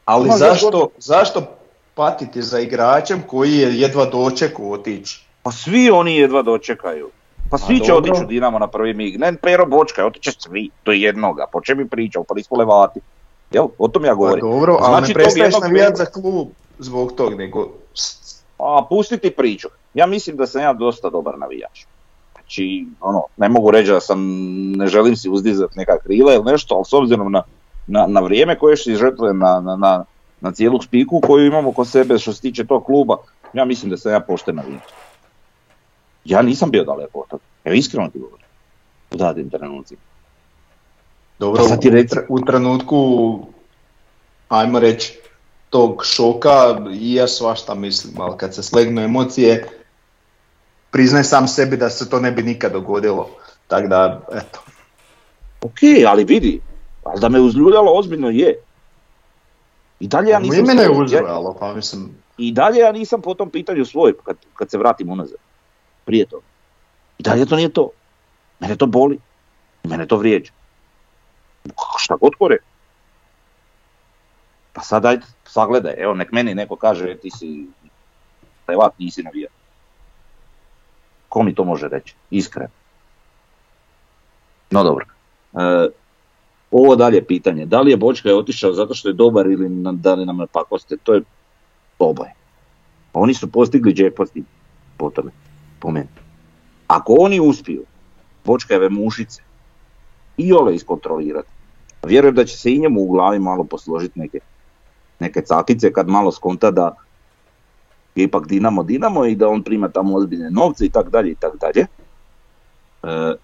ali zašto, zašto patiti za igračem koji je jedva dočekao otići? Pa svi oni jedva dočekaju. Pa svi će otići u Dinamo na prvi mig. Ne, Pero Bočka, otiće svi do jednoga. Po čem bi pričao, pa nismo levati. Jel, o tom ja Pa govorim. dobro, ali Znači, ne prestaješ navijat za klub zbog tog, nego A pustiti priču. Ja mislim da sam ja dosta dobar navijač. Znači, ono, ne mogu reći da sam, ne želim si uzdizati neka krila ili nešto, ali s obzirom na, na, na vrijeme koje si žrtvujem na, na, na, na cijelu spiku koju imamo kod sebe što se tiče tog kluba, ja mislim da sam ja pošten navijač. Ja nisam bio daleko od toga. Evo iskreno ti govorim. U datim trenucima. Dobro, Pa ti reci. tr- u trenutku, ajmo reći, tog šoka i ja svašta mislim, ali kad se slegnu emocije, priznaj sam sebi da se to ne bi nikad dogodilo. Tako da, eto. Ok, ali vidi, ali da me uzljuljalo ozbiljno je. I dalje ja nisam... mene je uzrojalo, pa mislim, I dalje ja nisam po tom pitanju svoj kad, kad se vratim unazad. Prije toga. I dalje to nije to. Mene to boli. Mene to vrijeđa. Šta god kore. Pa sad ajde, sagledaj, evo nek meni neko kaže "E, ti si levat, nisi navijat. Ko mi to može reći? Iskreno. No dobro. E, ovo dalje pitanje. Da li je Bočka je otišao zato što je dobar ili da li nam je pakoste? To je oboje. Oni su postigli tim, po tome, po meni. Ako oni uspiju Bočkajeve mušice i ole iskontrolirati, vjerujem da će se i njemu u glavi malo posložiti neke, neke cakice kad malo skonta da je ipak Dinamo Dinamo i da on prima tamo ozbiljne novce i tak dalje i tak dalje. E,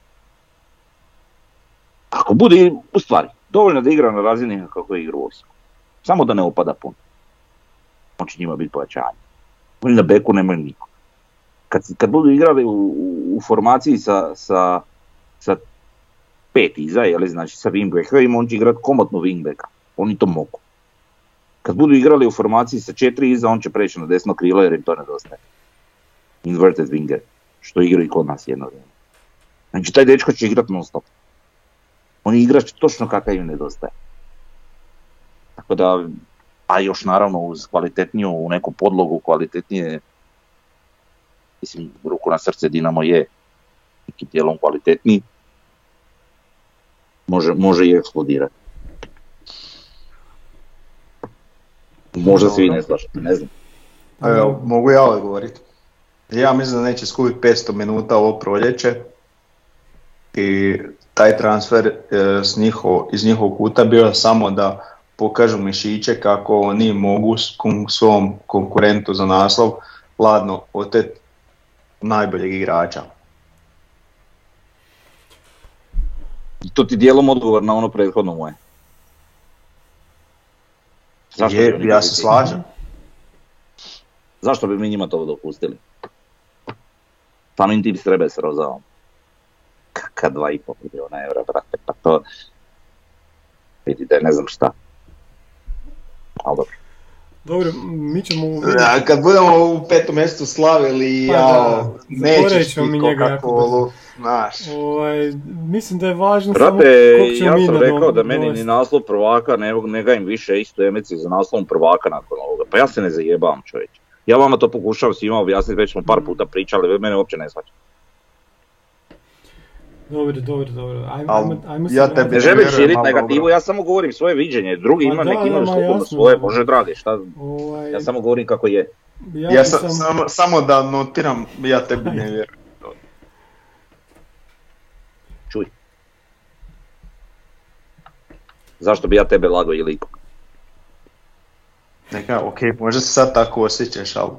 ako bude u stvari dovoljno da igra na razini kako je igra u Osijeku, samo da ne opada puno on će njima biti pojačanje. Oni na beku nemaju niko. Kad, kad budu igrali u, u, formaciji sa, sa, sa pet iza, jeli, znači sa wingbackerima, on će igrati komotno wingbacka. Oni to mogu. Kad budu igrali u formaciji sa četiri iza, on će preći na desno krilo jer im to nedostaje. Inverted winger, što igra i kod nas jedno vrijeme. Znači taj dečko će igrati non stop. On igra točno kakav im nedostaje. Tako da, a još naravno uz kvalitetniju u neku podlogu, kvalitetnije, mislim, ruku na srce Dinamo je nekim dijelom kvalitetniji, može, može i eksplodirati. Možda se vi ne slažete, ne znam. evo, mogu ja odgovoriti. Ja mislim da neće skupiti 500 minuta ovo proljeće i taj transfer e, s njiho, iz njihovog kuta bio samo da pokažu mišiće kako oni mogu svom konkurentu za naslov ladno otet najboljeg igrača. I to ti dijelom odgovor na ono prethodno moje. Zašto bi Je, oni ja se slažem. Zašto bi mi njima to dopustili? Samim tim strebe s rozavom. Kaka dva i pol milijuna eura, brate, pa to... Vidite, ne znam šta. Ali dobro. Dobro, mi ćemo kad budemo u petom mjestu slavili, Pa ja, nećeš mi njega Coca-Colu, znaš. Ovaj, mislim da je važno samo koliko ćemo ja mi sam rekao da meni ni naslov prvaka ne, ne ga im više isto emeci za naslovom prvaka nakon ovoga. Pa ja se ne zajebam čovječ. Ja vama to pokušavam svima objasniti, već smo par puta pričali, vi mene uopće ne shvaćate. Dobro, dobro, dobro. Ajmo, ajmo, ajmo ja te ne želim širiti negativu, ja samo govorim svoje viđenje. Drugi pa ima neki imaju svoje, bože dragi, šta ovaj... Ja samo govorim kako je. Ja, samo, samo da notiram, ja tebi ne vjerujem. [LAUGHS] Čuj. Zašto bi ja tebe lago ili ikog? Neka, ok, možda se sad tako osjećaš, ali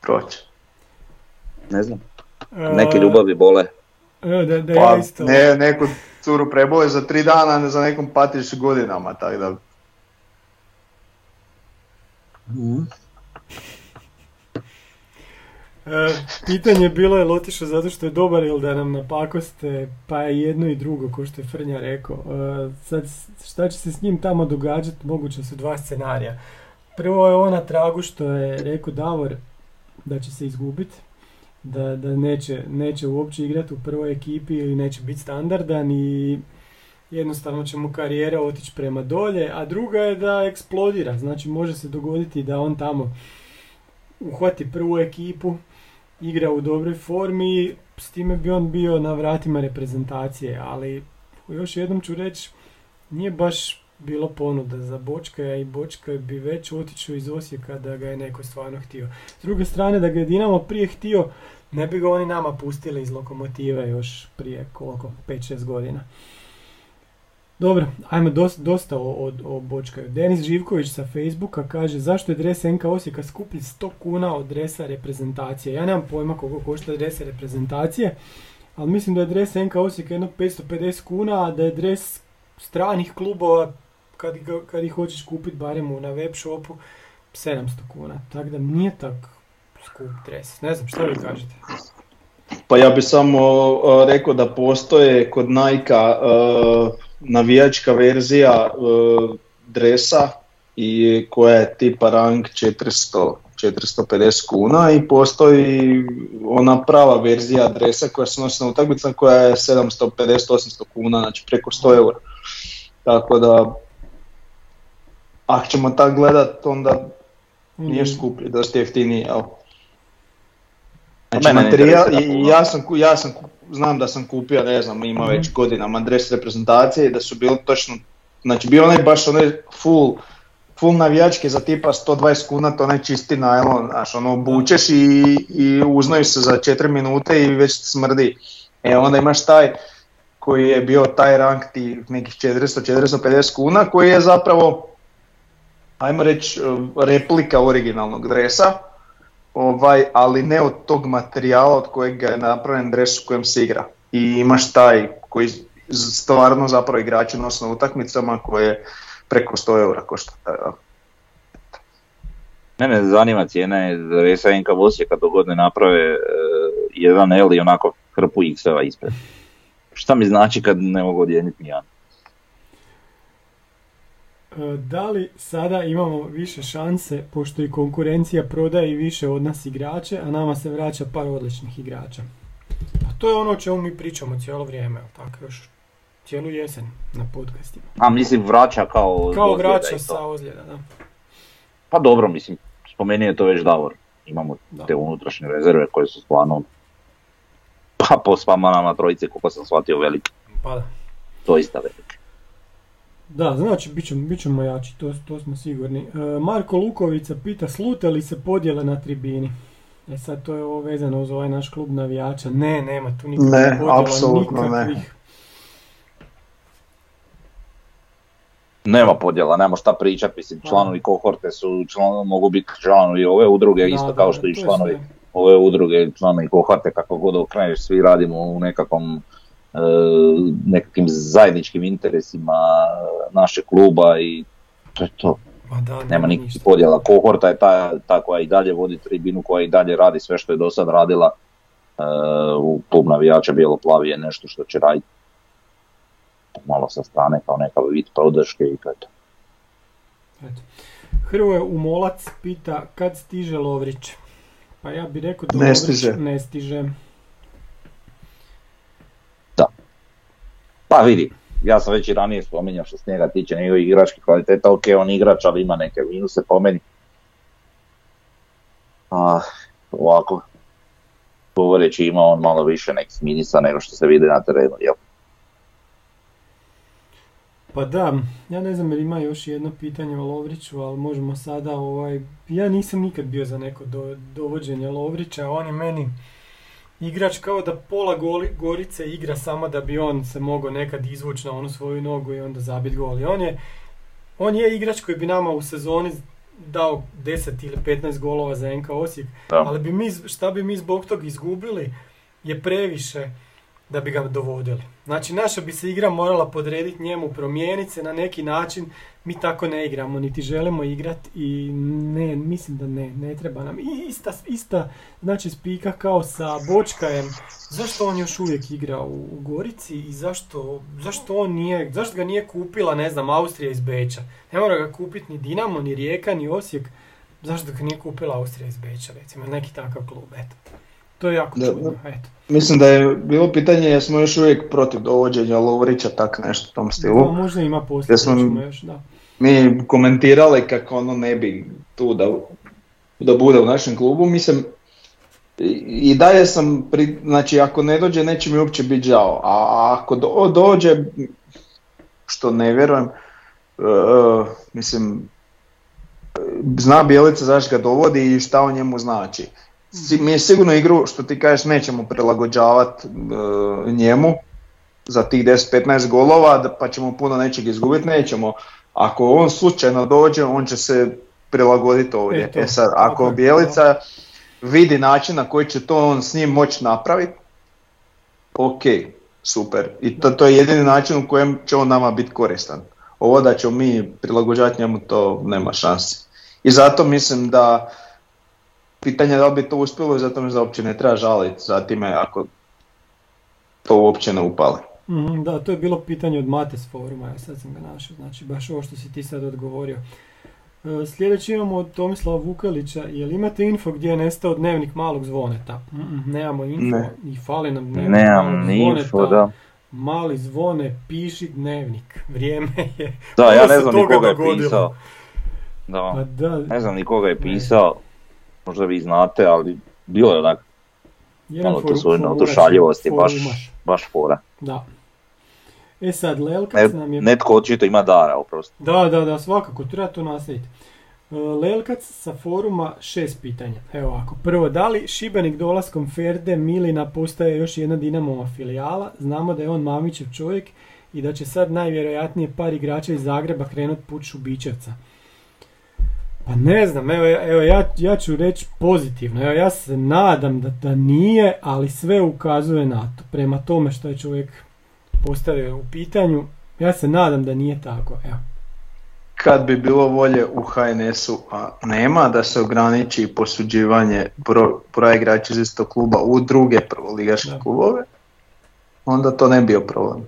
proći. Ne znam. E, neki ljubavi bole. Evo da, da Pa, ja isto. ne, neku curu prebole za tri dana, ne za nekom patiš godinama, tako da... E, pitanje je bilo je li otišao zato što je dobar ili da nam napakoste, pa je jedno i drugo, ko što je Frnja rekao. E, sad, šta će se s njim tamo događati, moguće su dva scenarija. Prvo je ona tragu što je rekao Davor da će se izgubiti, da, da neće, neće uopće igrati u prvoj ekipi ili neće biti standardan i jednostavno će mu karijera otići prema dolje, a druga je da eksplodira, znači može se dogoditi da on tamo uhvati prvu ekipu, igra u dobroj formi, s time bi on bio na vratima reprezentacije, ali još jednom ću reći, nije baš bilo ponuda za Bočka i Bočka bi već otišao iz Osijeka da ga je neko stvarno htio. S druge strane, da ga je Dinamo prije htio, ne bi ga oni nama pustili iz lokomotive još prije koliko, 5-6 godina. Dobro, ajmo dosta, dosta o, o, o Bočkaju. Denis Živković sa Facebooka kaže zašto je dres NK Osijeka skuplji 100 kuna od dresa reprezentacije. Ja nemam pojma koliko košta dres reprezentacije, ali mislim da je dres NK Osijeka jedno 550 kuna, a da je dres stranih klubova kad, kad ih hoćeš kupiti barem na web shopu 700 kuna. Tako da nije tak skup dres. Ne znam, što vi kažete? Pa ja bi samo uh, rekao da postoje kod Nike uh, navijačka verzija uh, dresa i koja je tipa rang 400, 450 kuna i postoji ona prava verzija dresa koja se nosi na utakmicama koja je 750-800 kuna, znači preko 100 eura. Tako da, ako ćemo tako gledat, onda nije skuplji, dosta jeftiniji, jel? Znači Mene ne materijal, ja sam, ja sam, znam da sam kupio, ne znam, ima već godinama dres reprezentacije da su bili točno, znači bio onaj baš onaj full, full navijački za tipa 120 kuna, to onaj čisti najlon, znaš, ono obučeš i, i uznoju se za 4 minute i već smrdi. E onda imaš taj koji je bio taj rang ti nekih 400-450 kuna koji je zapravo, ajmo reći, replika originalnog dresa, ovaj, ali ne od tog materijala od kojeg je napravljen dres u kojem se igra. I imaš taj koji stvarno zapravo igrači nose na utakmicama koje preko 100 eura košta. Mene zanima cijene Resa NK Osijeka dok god ne naprave e, jedan L i onako hrpu X-eva ispred. Šta mi znači kad ne mogu odijeniti nijedan? E, Da li sada imamo više šanse, pošto i konkurencija prodaje i više od nas igrače, a nama se vraća par odličnih igrača? Pa to je ono o čemu mi pričamo cijelo vrijeme, tako još cijelu jesen na podcastima. A mislim vraća kao... Kao vraća sa ozljeda, da. Pa dobro, mislim, spomenuo je to već Davor. Imamo Da. te unutrašnje rezerve koje su stvarno pa po svama nama trojice, koliko sam shvatio, velike. Pa da. Doista velike. Da, znači bit ćemo, bit ćemo jači, to, to smo sigurni. E, Marko Lukovica pita slute li se podjele na tribini? E sad to je ovo vezano uz ovaj naš klub navijača. Ne, nema tu nikakvih Ne, podjela, apsolutno ne. nikakvih. Nema podjela, nema šta pričat, mislim, Pa. članovi kohorte su, član, mogu biti članovi ove udruge, Da, isto da, kao da, što i članovi sve. ove udruge, članovi kohorte, kako god okreneš, svi radimo u nekakvom nekakvim zajedničkim interesima našeg kluba i to je to. Da, Nema nema nikakvih ništa. podjela. Kohorta je ta, ta koja i dalje vodi tribinu, koja i dalje radi sve što je do sad radila. E, u klub navijača bijelo-plavi je nešto što će raditi malo sa strane kao neka vid podrške i to je to. Hrvoje Umolac pita kad stiže Lovrić. Pa ja bih rekao da Ne Lovrić stiže. ne stiže. Pa vidi, ja sam već i ranije spominjao što se njega tiče njegove igračke kvaliteta, ok, on igrač, ali ima neke minuse po meni. A, ovako, govoreći ima on malo više nekih minusa nego što se vidi na terenu, jel? Pa da, ja ne znam jer ima još jedno pitanje o Lovriću, ali možemo sada ovaj... Ja nisam nikad bio za neko do, dovođenje Lovrića, on je meni igrač kao da pola goli, Gorice igra samo da bi on se mogao nekad izvući na onu svoju nogu i onda zabiti gol. I on je, on je igrač koji bi nama u sezoni dao 10 ili 15 golova za NK Osijek, Da. ali bi mi, šta bi mi zbog toga izgubili je previše da bi ga dovodili. Znači naša bi se igra morala podrediti njemu, promijeniti se na neki način. Mi tako ne igramo, niti želimo igrati i ne, mislim da ne, ne treba nam. I ista, ista znači spika kao sa Bočkajem. Zašto on još uvijek igra u, u Gorici i zašto, zašto on nije, zašto ga nije kupila, ne znam, Austrija iz Beča. Ne mora ga kupiti ni Dinamo, ni Rijeka, ni Osijek. Zašto ga nije kupila Austrija iz Beča, recimo, neki takav klub, eto. To je jako Da, čudno, da. eto. Mislim da je bilo pitanje jesmo još uvijek protiv dovođenja Lovrića, tak nešto u tom Da, stilu. možda ima ćemo još, da. Mi komentirali kako ono ne bi tu da, da bude u našem klubu, mislim i, dalje sam, pri, znači ako ne dođe neće mi uopće biti žao, a ako do, dođe, što ne vjerujem, e, mislim, zna Bjelica zašto ga dovodi i šta o njemu znači. Mi je sigurno igru, što ti kažeš, nećemo prilagođavati njemu za tih 10-15 golova, pa ćemo puno nečeg izgubiti, nećemo. Ako on slučajno dođe, on će se prilagoditi ovdje. E, E sad, ako je, Bjelica vidi način na koji će to on s njim moći napraviti, ok, super. I to, to je jedini način u kojem će on nama biti koristan. Ovo da ćemo mi prilagođavati njemu, to nema šanse. I zato mislim da pitanje je da li bi to uspjelo i zato da uopće ne treba žaliti za time ako to uopće ne upale. Mhm, da, to je bilo pitanje od Mates foruma, ja sad sam ga našao, znači baš ovo što si ti sad odgovorio. E, sljedeći imamo od Tomislava Vukelića, jel imate info gdje je nestao dnevnik malog zvoneta? Mhm, nemamo info Ne. i fali nam dnevnik Nemam malog ni info, zvoneta. da. Mali zvone, piši dnevnik, [LAUGHS] vrijeme je. Da, ja ne znam ni toga koga je pisao. Pa Da, da, ne znam ni koga je pisao. Možda vi znate, ali bilo je onak malo to svoje odušaljivosti, baš, baš fora. Da. E sad, Ne, Lelkac nam je... netko očito ima dara, oprosti. Da, da, da, svakako, treba to nastaviti. E, Lelkac sa foruma šest pitanja. Evo ovako, prvo, da li Šibenik dolaskom Ferde Milina postaje još jedna Dinamova filijala? Znamo da je on Mamićev čovjek i da će sad najvjerojatnije par igrača iz Zagreba krenut put Šubićevca. Pa ne znam, evo, evo ja, ja ću reći pozitivno. Evo ja se nadam da, da nije, ali sve ukazuje na to. Prema tome što je čovjek postavio u pitanju, ja se nadam da nije tako. Evo. Kad bi bilo volje u HNS-u, a nema da se ograniči posuđivanje bro, broja igrača iz istog kluba u druge prvoligaške klubove, onda to ne bi bio problem.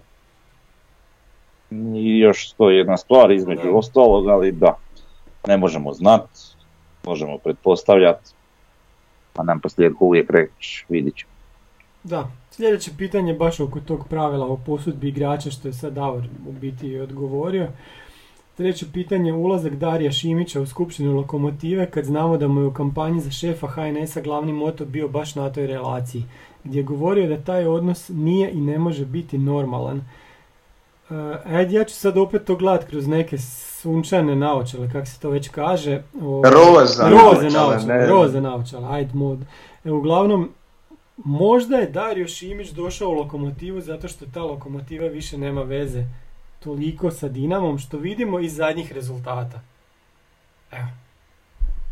I još to je jedna stvar između Da. ostalog, ali da, ne možemo znat, možemo pretpostavljati, a nam posljedku uvijek reći, vidit ćemo. Da, sljedeće pitanje baš oko tog pravila o posudbi igrača što je sad Davor u biti odgovorio. Treće pitanje, ulazak Darija Šimića u skupštinu Lokomotive kad znamo da mu je u kampanji za šefa HNS-a glavni moto bio baš na toj relaciji, gdje je govorio da taj odnos nije i ne može biti normalan. E, ajde, ja ću sad opet to gledat kroz neke sunčane naočale, kako se to već kaže. O, Roza roze naočale, roze naočale, ajde mod. E, uglavnom, možda je Dario Šimić došao u lokomotivu zato što ta lokomotiva više nema veze toliko sa Dinamom što vidimo iz zadnjih rezultata. Evo.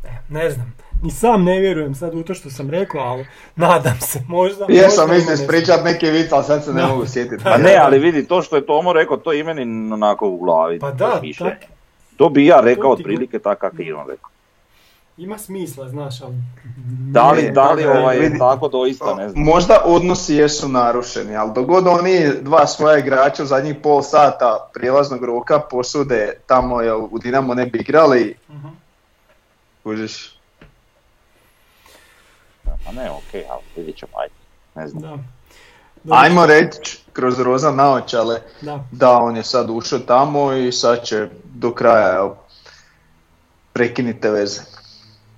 E, ne znam. Ni sam ne vjerujem sad u to što sam rekao, ali nadam se. Možda, Ja sam mislio nešto. ispričat neki vic, ali sad se ne Da. mogu sjetiti. Pa ne, ali vidi, to što je Tomo rekao, to je meni onako u glavi. Pa da, tak, To bi ja rekao otprilike tako kako je on rekao. ima smisla, znaš, ali... Da li, da li ovaj, je vidi. tako doista, ne znam. Možda odnosi jesu narušeni, ali dogod oni dva svoja igrača u zadnjih pol sata prijelaznog roka posude tamo jel u Dinamo ne bi igrali, Mhm. Kužiš? Pa ne, okay, ali vidit ćemo, ajde. Ne znam. Da. Ajmo reći kroz roza naočale da. da. on je sad ušao tamo i sad će do kraja evo, prekinite veze.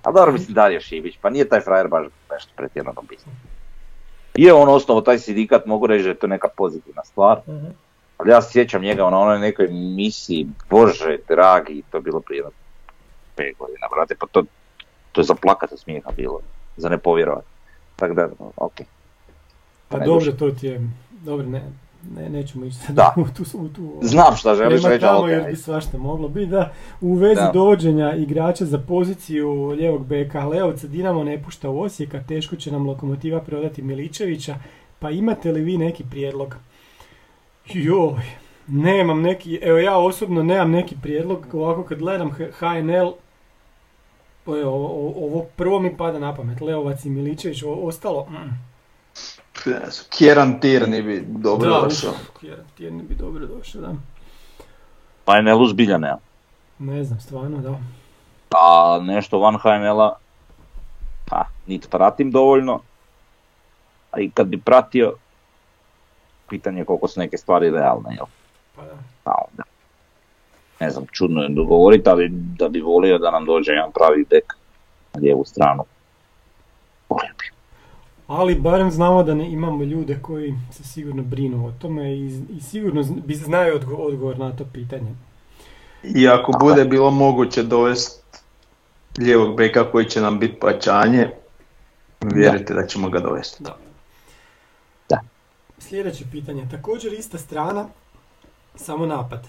A dobro mislim Dario Šivić, pa nije taj frajer baš nešto pretjerano I Je on osnovo taj sindikat, mogu reći da je to neka pozitivna stvar. Uh-huh. Ali ja sjećam njega ono, na onoj nekoj misiji, bože dragi, to je bilo prijedno 25 godina, brate, pa to, to je za plakat od smijeha bilo, za ne povjerovati. Tako da, ok. Pa ne dobro, to ti je, dobro, ne, ne, nećemo ići sad da. [LAUGHS] u tu, u tu [LAUGHS] Znam šta želiš reći, tamo, jer bi svašta moglo biti, da. U vezi da. dovođenja igrača za poziciju lijevog beka, Leovca Dinamo ne pušta u Osijeka, teško će nam lokomotiva prodati Miličevića, pa imate li vi neki prijedlog? Joj, nemam neki, evo ja osobno nemam neki prijedlog, ovako kad gledam HNL, evo, ovo, ovo prvo mi pada na pamet, Leovac i Miličević, o- ostalo, mm, Kjeran Tirni bi dobro da, došao. uf, jedan tjedni bi dobro došao, da. Pa HNL-u zbilja nema. Ne znam, stvarno, da. A nešto van HNL-a, ha, niti pratim dovoljno. A i kad bi pratio, pitanje je koliko su neke stvari realne, jel? Pa da. Pa onda. Ne znam, čudno je dogovoriti, ali da bi volio da nam dođe jedan pravi bek na lijevu stranu. Volio bi. Ali barem znamo da ne imamo ljude koji se sigurno brinu o tome i, i sigurno bi znaju odgo- odgovor na to pitanje. I ako bude bilo moguće dovesti lijevog beka koji će nam biti pačanje, vjerujte da ćemo ga dovesti. Da. Da. Sljedeće pitanje, također ista strana, samo napad.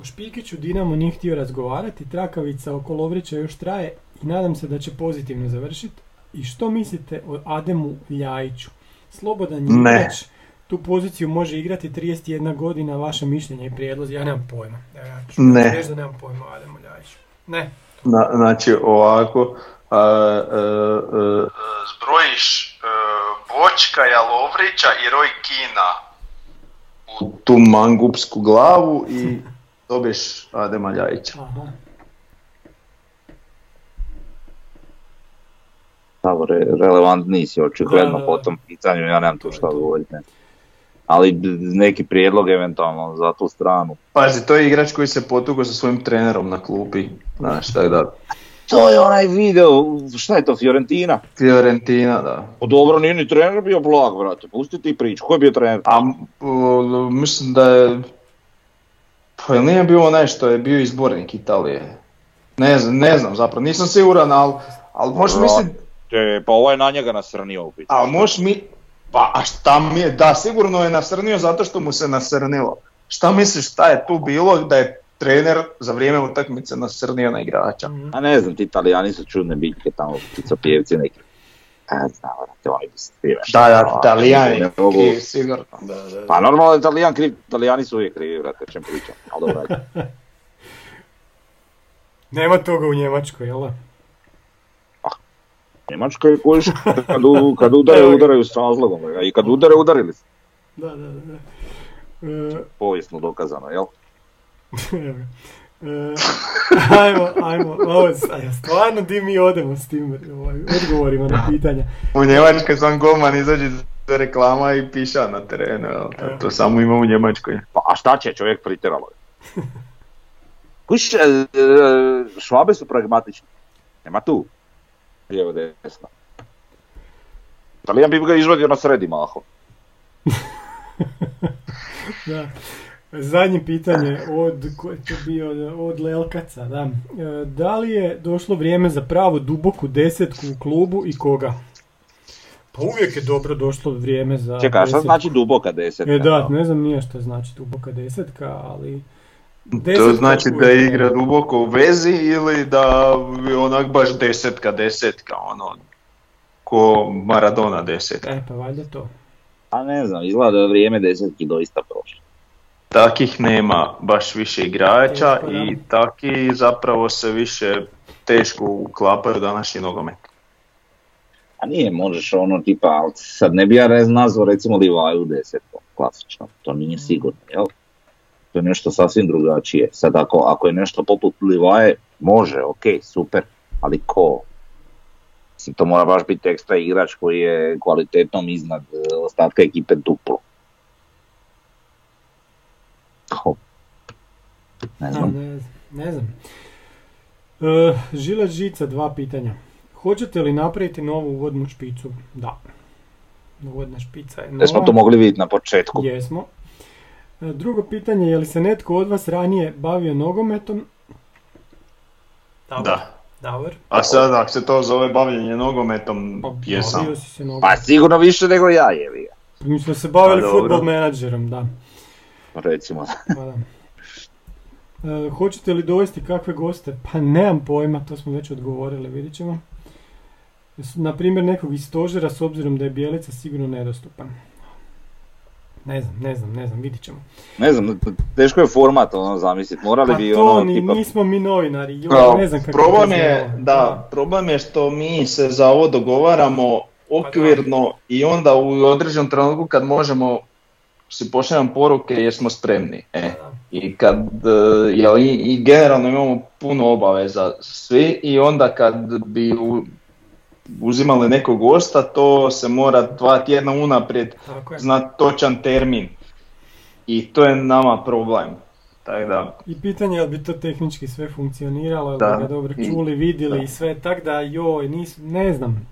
O Špikiću Dinamo nije htio razgovarati, trakavica oko Lovrića još traje i nadam se da će pozitivno završiti. I što mislite o Ademu Ljajiću? Slobodan je Ne. igrač, tu poziciju može igrati 31 godina, vaše mišljenje i prijedlozi, ja nemam pojma. Ja ću Ne. reći da nemam pojma o Ademu Ljajiću. Ne. Na, znači ovako, a, a, a, zbrojiš Bočka, Lovrića i Roj Kina u tu mangupsku glavu i [LAUGHS] dobiješ Adema Ljajića. Aha. Evo, re, relevantniji si očigledno po tom pitanju, ja nemam tu šta odgovoriti. Ali neki prijedlog eventualno za tu stranu. Pazi, to je igrač koji se potugo sa svojim trenerom na klupi. Znaš, tako da, To je onaj video, šta je to, Fiorentina? Fiorentina, da. O dobro, nije ni trener bio blag, brate, pusti ti priču, ko je bio trener? A o, mislim da je... Pa jel nije bio onaj što je bio izbornik Italije? Ne znam, ne znam zapravo, nisam siguran, ali al možeš misliti, pa ovaj na njega nasrnio u pitanju. ali možeš mi... Pa a šta mi je, da sigurno je nasrnio zato što mu se nasrnilo. Šta misliš šta je tu bilo da je trener za vrijeme utakmice nasrnio na igrača? A ne znam, ti italijani su čudne biljke tamo, picopjevci neki. A znam, oni bi se krive. Da, da, Italijani, Ne mogu- kriv, sigurno. Da, da, da. Pa normalno je italijan kriv, italijani su uvijek krivi, brate, o čem pričam. Ali dobro. [LAUGHS] Nema toga u Njemačkoj, jel? da? Njemačka je kojiš, kad, u- kad udare, udaraju s razlogom. I kad udare, udarili. Da, da, da. da. E, Povijesno dokazano, jel? [LAUGHS] E, [LAUGHS] ajmo, ajmo, ovo, stvarno di mi odemo s tim ovaj, odgovorima na pitanja. U Njemačkoj sam golman izađe za reklama i piša na terenu? Evo. to samo ima u Njemačkoj. Pa, a šta će čovjek pritiralo? [LAUGHS] Kuš, e, e, švabe su pragmatični. Nema tu. Lijevo desno. Italijan bi ga izvadio na sredi maho. [LAUGHS] Da. Zadnje pitanje od, ko je to bio, od Lelkaca, da. E, da li je došlo vrijeme za pravu duboku desetku u klubu i koga? Pa uvijek je dobro došlo vrijeme za Čekaj, šta znači duboka desetka? E da, ne znam nije šta znači duboka desetka, ali... To desetka znači da igra duboko u vezi ili da je onak baš desetka, desetka, ono, ko Maradona desetka. E, pa valjda to. A ne znam, izgleda da je vrijeme desetki doista prošlo. Takih nema baš više igrača Teško, i taki zapravo se više teško uklapaju u današnji nogomet. A nije, možeš ono tipa, ali sad ne bi ja rez- nazvao recimo Livaju desetkom, klasično, to nije sigurno, jel? To je nešto sasvim drugačije. Sad ako, ako je nešto poput Livaje, može, ok, super, ali ko? Mislim, to mora baš biti ekstra igrač koji je kvalitetom iznad e, ostatka ekipe duplo. Ko? Ne znam. ne, znam, ne znam. E, Žilac Žica, dva pitanja. Hoćete li napraviti novu uvodnu špicu? Da. Uvodna špica je nova. Da smo to mogli vidjeti na početku. Jesmo. E, Drugo pitanje, je li se netko od vas ranije bavio nogometom? Davor. Da. Davor? A sad ako se to zove bavljenje nogometom, Pa, jesam. bavio si se nogometom. Pa sigurno više nego ja je. Mislim da se bavili Pa futbol menadžerom, da. Recimo. Pa da. E, hoćete li dovesti kakve goste? Pa nemam pojma, to smo već odgovorili, vidit ćemo. Na primjer nekog iz stožera s obzirom da je Bijelica sigurno nedostupan. Ne znam, ne znam, ne znam, vidit ćemo. Ne znam, teško je format ono zamisliti, morali Pa bi to ono ni, tipa... nismo mi novinari, joj, Kao, ne znam kako problem je, izgleda. da, problem je što mi se za ovo dogovaramo okvirno i onda u određenom trenutku kad možemo si pošaljamo poruke jer smo spremni. E. Da. I kad, e, jel, i, i generalno imamo puno obaveza svi i onda kad bi u- uzimali nekog gosta to se mora dva tjedna unaprijed znati točan termin. I to je nama problem. Tako da, I pitanje je li bi to tehnički sve funkcioniralo, Da. bi ga dobro čuli, vidjeli da. i sve, tak da joj, nis, ne znam.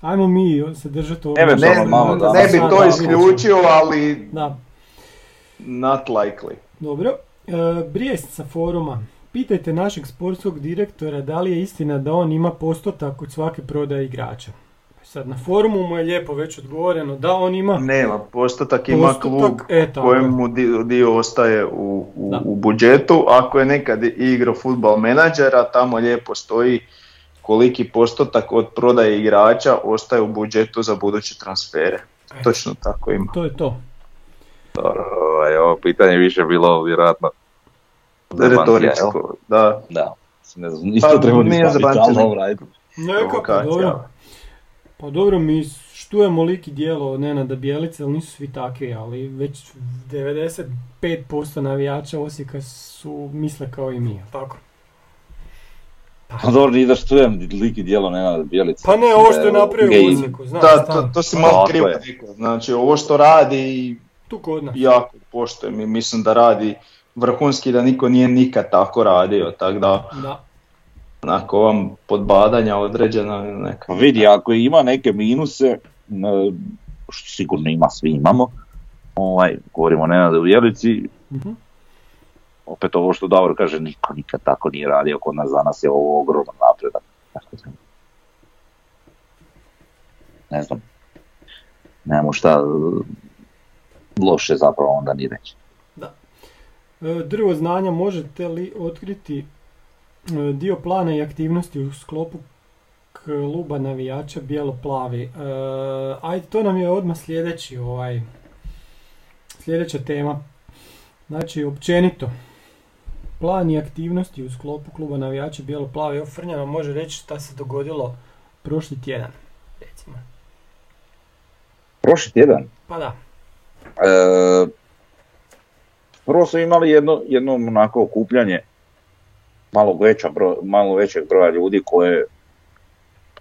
Ajmo mi se držati. Eventualno ne, što- malo da- ne bi to isključio, ali Da, not likely. dobro. E, Brijest sa foruma. Pitajte našeg sportskog direktora da li je istina da on ima postotak od svake prodaje igrača. Sad na forumu mu je lijepo već odgovoreno da on ima Nema, postotak ima postotak, klub e, je. kojemu dio, dio ostaje u, u, u budžetu. Ako je nekad igrao futbal menadžera, tamo lijepo stoji koliki postotak od prodaje igrača ostaje u budžetu za buduće transfere. E. Točno tako ima. To je to. Ovaj, ovo pitanje više bilo vjerojatno Retoričko, da. Da, ne znam, ništa Pa, treba ni staviti, dobro. Neka, pa dobro. Pa dobro, mi štujemo lik i dijelo Nenada Bjelice, ali nisu svi takvi, ali već 95% navijača Osijeka su misle kao i mi, tako? Pa dobro, nije da štujem lik i djelo Nenada Bjelica. Pa ne, ovo što je napravio u Osijeku, znaš, Da, šta? to, to si malo krivo rekao. Znači, ovo što radi Tu kod nas. jako poštujem i mislim da radi vrhunski da niko nije nikad tako radio, tako da Da. onako vam podbadanja određena neka. Pa vidi, ako ima neke minuse, što sigurno ima, svi imamo, ovaj, govorimo o Nenadu Bjelici, Mhm. Opet ovo što Davor kaže, niko nikad tako nije radio kod nas, danas je ovo ogroman napredak. Da, Ne znam, nemamo šta e, loše zapravo onda ni reći. E, Drvo znanja možete li otkriti e, dio plana i aktivnosti u sklopu kluba navijača bijelo-plavi? Ajde, to nam je odmah sljedeći ovaj, sljedeća tema. Znači, općenito, plan i aktivnosti u sklopu kluba navijača bijelo-plavi. Evo, Frnja nam može reći šta se dogodilo prošli tjedan, recimo. Prošli tjedan, Pa da, E, prvo smo imali jedno, jedno onako okupljanje malo, veća malo većeg broja ljudi koje,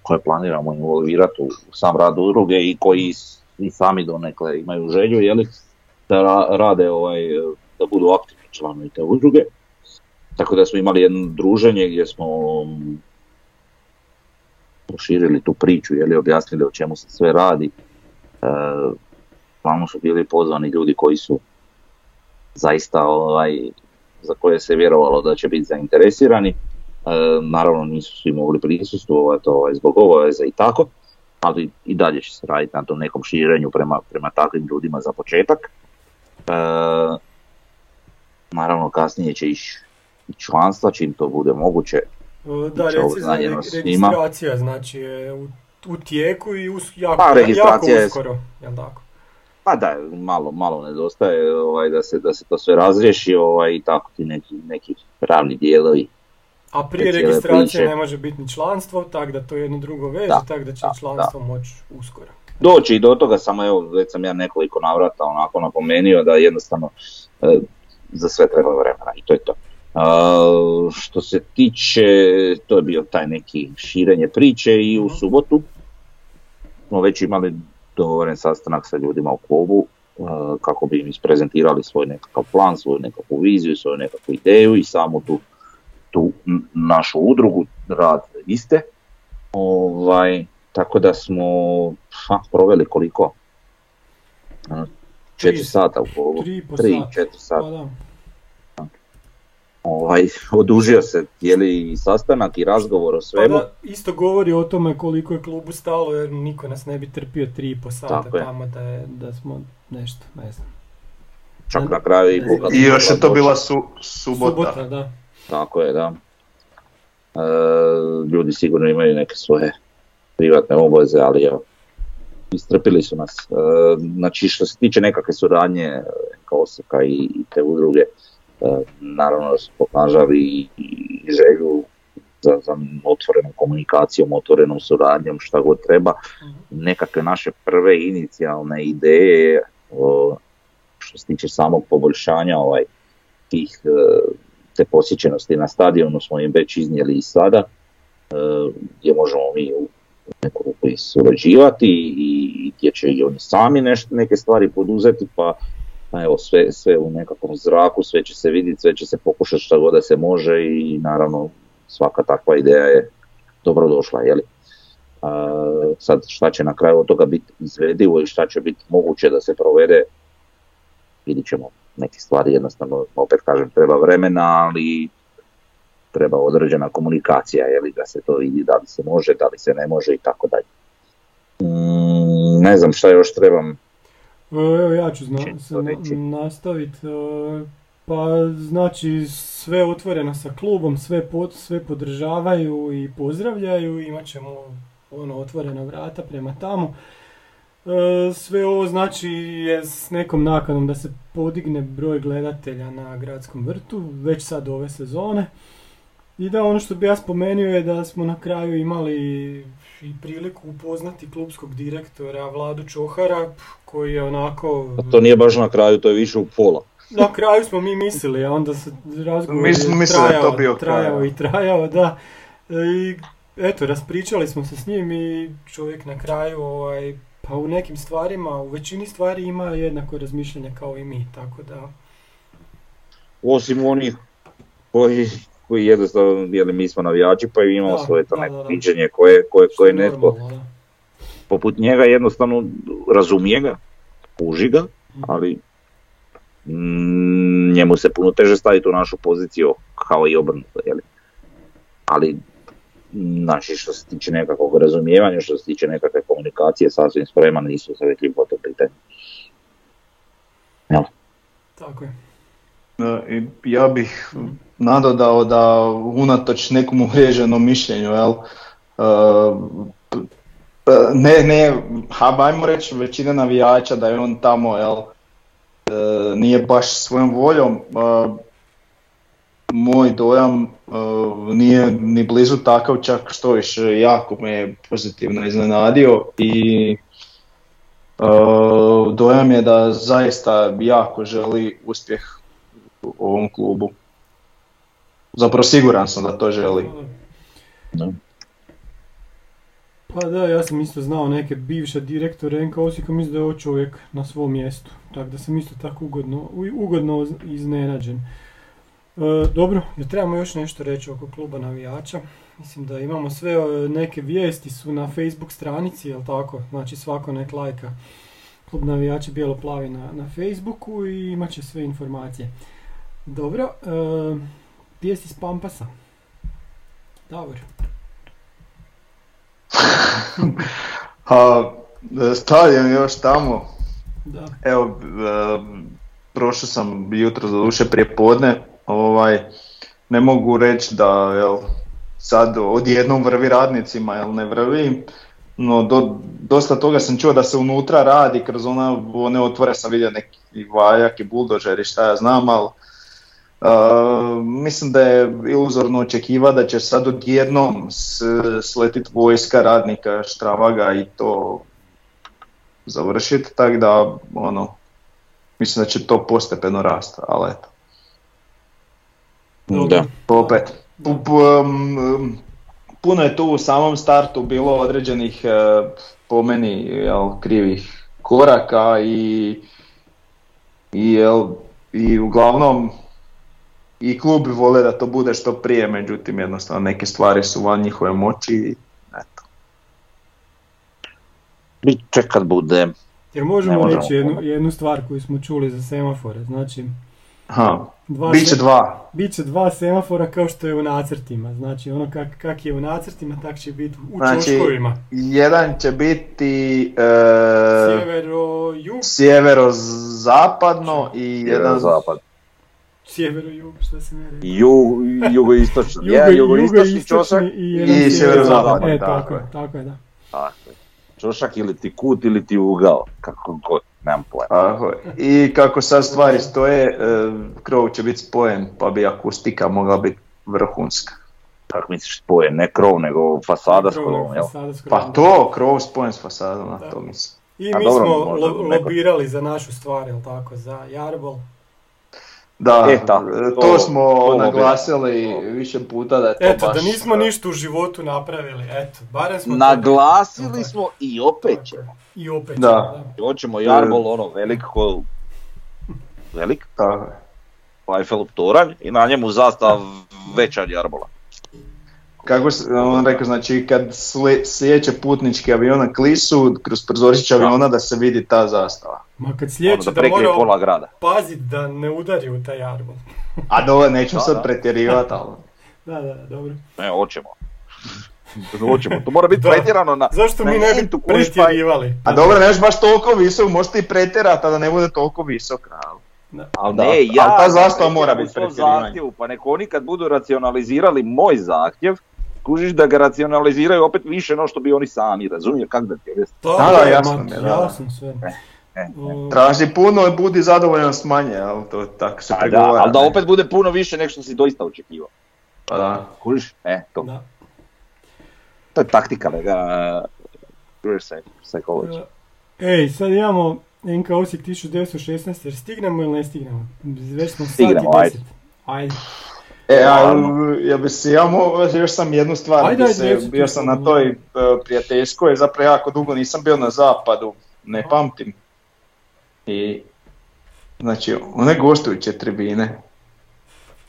koje planiramo involvirati u, sam rad udruge i koji i sami donekle imaju želju jeli, da ra- rade ovaj, da budu aktivni članovi te udruge. Tako da smo imali jedno druženje gdje smo mm, proširili tu priču, jeli, objasnili o čemu se sve radi. E, Tamo su bili pozvani ljudi koji su zaista ovaj, za koje se vjerovalo da će biti zainteresirani. E, naravno nisu svi mogli prisustvovati ovaj, zbog obaveza i tako, ali i dalje će se raditi na tom nekom širenju prema, prema takvim ljudima za početak. E, naravno kasnije će ići članstva čim to bude moguće. E, Da, reci registracija, znači je u, u tijeku i us, jako, Pa, registracija jako je- uskoro, jel tako? Pa da, malo, malo nedostaje ovaj, da, se, da se to sve razriješi ovaj, i tako ti neki, neki pravni dijelovi. A prije registracije ne može biti ni članstvo, tako da to jedno drugo veže, Da, tako da će da, članstvo moći uskoro. Doći i do toga, samo evo, već sam ja nekoliko navrata onako napomenio da jednostavno e, za sve treba vremena i to je to. A, što se tiče, to je bio taj neki širenje priče i u Mhm. subotu smo već imali dogovoren sastanak sa ljudima u klubu kako bi im isprezentirali svoj nekakav plan, svoju nekakvu viziju, svoju nekakvu ideju i samu tu, tu našu udrugu, rad iste. Ovaj, tako da smo ha, proveli koliko? Četiri sata u klubu. Tri i po Tri, sata. četiri Pa da. Ovaj, odužio se cijeli sastanak i razgovor o Pa svemu. da, isto govori o tome koliko je klubu stalo jer niko nas ne bi trpio tri i po sata Tako je. tamo da, je, da smo nešto, ne znam. Čak na kraju i Ne. Luka I još je to bila su, subota. Subota, da. Tako je, da. E, ljudi sigurno imaju neke svoje privatne obaveze, ali evo, istrpili su nas. E, znači što se tiče nekakve suradnje NK Osijeka i, i te udruge, e, naravno da su pokazali i, i želju za, za otvorenom komunikacijom, otvorenom suradnjom, šta god treba. Nekakve naše prve inicijalne ideje o, što se tiče samog poboljšanja ovaj, tih e, te posjećenosti na stadionu smo im već iznijeli i sada, e, gdje možemo mi u neku ruku i surađivati i, i gdje će i oni sami nešto, neke stvari poduzeti, pa pa evo sve, sve u nekakvom zraku, sve će se vidjeti, sve će se pokušati šta god da se može i naravno svaka takva ideja je dobrodošla, jeli. A, sad šta će na kraju od toga biti izvedivo i šta će biti moguće da se provede, vidit ćemo neke stvari jednostavno, opet kažem, treba vremena, ali treba određena komunikacija, je li, da se to vidi da li se može, da li se ne može i tako dalje. Mm, ne znam šta još trebam, Evo ja ću zna, Čim se na- nastaviti. e, Pa znači sve otvoreno sa klubom, sve, pod, sve podržavaju i pozdravljaju, imat ćemo ono otvorena vrata prema tamo. E, Sve ovo znači je s nekom nakanom da se podigne broj gledatelja na gradskom vrtu, već sad ove sezone. I da ono što bi ja spomenuo je da smo na kraju imali i priliku upoznati klubskog direktora Vladu Čohara, koji je onako... a to nije baš na kraju, to je više u pola. Na kraju smo mi mislili, a onda se razgovor Mi smo je to trajao, bio trajao i trajao, da. I eto, raspričali smo se s njim i čovjek na kraju, ovaj, pa u nekim stvarima, u većini stvari ima jednako razmišljanje kao i mi, tako da... Osim onih koji, koji jednostavno, jeli mi smo navijači pa imamo Da, svoje to da, neko viđenje koje, koje, koje je netko normalno, poput njega jednostavno razumije ga, kuži ga, Mhm. ali mm, njemu se puno teže staviti u našu poziciju kao i obrnuto, jeli. Ali, znači što se tiče nekakvog razumijevanja, što se tiče nekakve komunikacije, sasvim spreman, nisu se već po to pitanje. Jel? Tako je. E, Ja bih nadodao da unatoč nekom uvriježenom mišljenju, jel, e, p- ne, ne, ha, ajmo reći većina navijača da je on tamo, jel, e, nije baš svojom voljom, e, moj dojam e, nije ni blizu takav, čak što više jako me je pozitivno iznenadio i e, dojam je da zaista jako želi uspjeh ovom klubu. Zapravo siguran sam da to želi. Da. Pa da, ja sam isto znao neke bivše direktore NK Osijeka, mislim da je ovo čovjek na svom mjestu. Tako da sam isto tako ugodno, u- ugodno iznenađen. E, dobro, jer trebamo još nešto reći oko kluba navijača. Mislim da imamo sve e, neke vijesti su na Facebook stranici, jel tako? Znači svako nek lajka klub navijača bijelo-plavi na, na Facebooku i imat će sve informacije. Dobro, e, vijesti s Pampasa. Davor. [LAUGHS] A, stavljam još tamo, Da. evo, e, prošao sam jutro za duše prije podne, ovaj, ne mogu reći da, jel, sad odjednom vrvi radnicima, jel ne vrvi, no do, dosta toga sam čuo da se unutra radi, kroz ona, one otvore sam vidio neki valjak i buldožer i šta ja znam, ali Uh, mislim da je iluzorno očekiva da će sad odjednom s, sletit vojska radnika Štravaga i to završiti, tako da ono, mislim da će to postepeno rasti, ali eto. Da. Opet, um, puno je tu u samom startu bilo određenih e, po meni jel, krivih koraka i, i, jel, i uglavnom i klub bi vole da to bude što prije, međutim jednostavno neke stvari su van njihove moći i eto. Bit će kad bude. Jer možemo, reći jednu, jednu stvar koju smo čuli za semafore, znači Aha, Dva Biće se- dva. Biće dva semafora kao što je u nacrtima. Znači ono kak, kak je u nacrtima, tak će biti u Znači, čoškovima. Jedan će biti e, Sjevero, jug, sjevero-zapadno i jedan zapad. Sjevero, jug, šta sam ja rekao? Ju, jugoistočni. Jugo, Jedan jugoistočni čošak. i i sjeverozapadni. E, tako tako je, tako je, da. Tako je. Čošak ili ti kut ili ti ugao. Kako god, nemam pojma. Tako je. I kako sad stvari stoje, e, krov će biti spojen, pa bi akustika mogla biti vrhunska. Kako misliš spojen, ne krov, nego fasada s krovom, jel? Pa to, krov spojen s fasadom, na to mislim. I A mi dobro, smo neko- lobirali za našu stvar, jel tako, za Jarbol. Da, E, tako, e, to- to, smo to naglasili više puta da je to Eto, baš... da nismo ništa u životu napravili, eto, barem smo... to- Naglasili smo i opet ćemo. I opet Da. ćemo, da. Hoćemo Jarbol, ono, velik ko... Velik, Tako je. Eiffel toranj i na njemu zastav veća od Jarbola. Kako se, on rekao, znači kad sle, slijeće putnički aviona klisu, kroz prozorić aviona da se vidi ta zastava. Ma kad Ono slijeće da da moramo pola grada. pazit da ne udari u taj Jarbol. A dobro, Da, sad da. pretjerivati, ali... Da, da, dobro. Ne, hoćemo. hoćemo. To mora biti Da. pretjerano na... Zašto na mi ne bi kužiš, pa- pretjerivali? A dobro, neš baš toliko visok, možeš ti pretjerati, a da ne bude toliko visok. ali- Da. Ali da, Ne, ali ja ta sam zastava mora biti pretjerivanje. zahtjevu, pa nek oni kad budu racionalizirali moj zahtjev, kužiš da ga racionaliziraju opet više no što bi oni sami, razumije kak da ti objasnim? Tako Da, da, je, jasno ma, mi je, da, da. jasno sve. e, O, Traži puno i budi zadovoljan s manje, ali to tako se A da, pregovara. ali da opet bude puno više nego što si doista očekivao. Pa da. Kužiš? E, to, da. to je taktika, lega, psychology. Ej, sad imamo NK Osijek 1916, jer stignemo ili ne stignemo? Već smo sat i Stignemo, ajde. Ajde. E, a, Naravno. ja bi se, ja mo, još sam jednu stvar, Ajde, ajde, se, bio sam na toj e, prijateljskoj, zapravo jako dugo nisam bio na zapadu, ne pamtim. I, znači, one gostujuće tribine,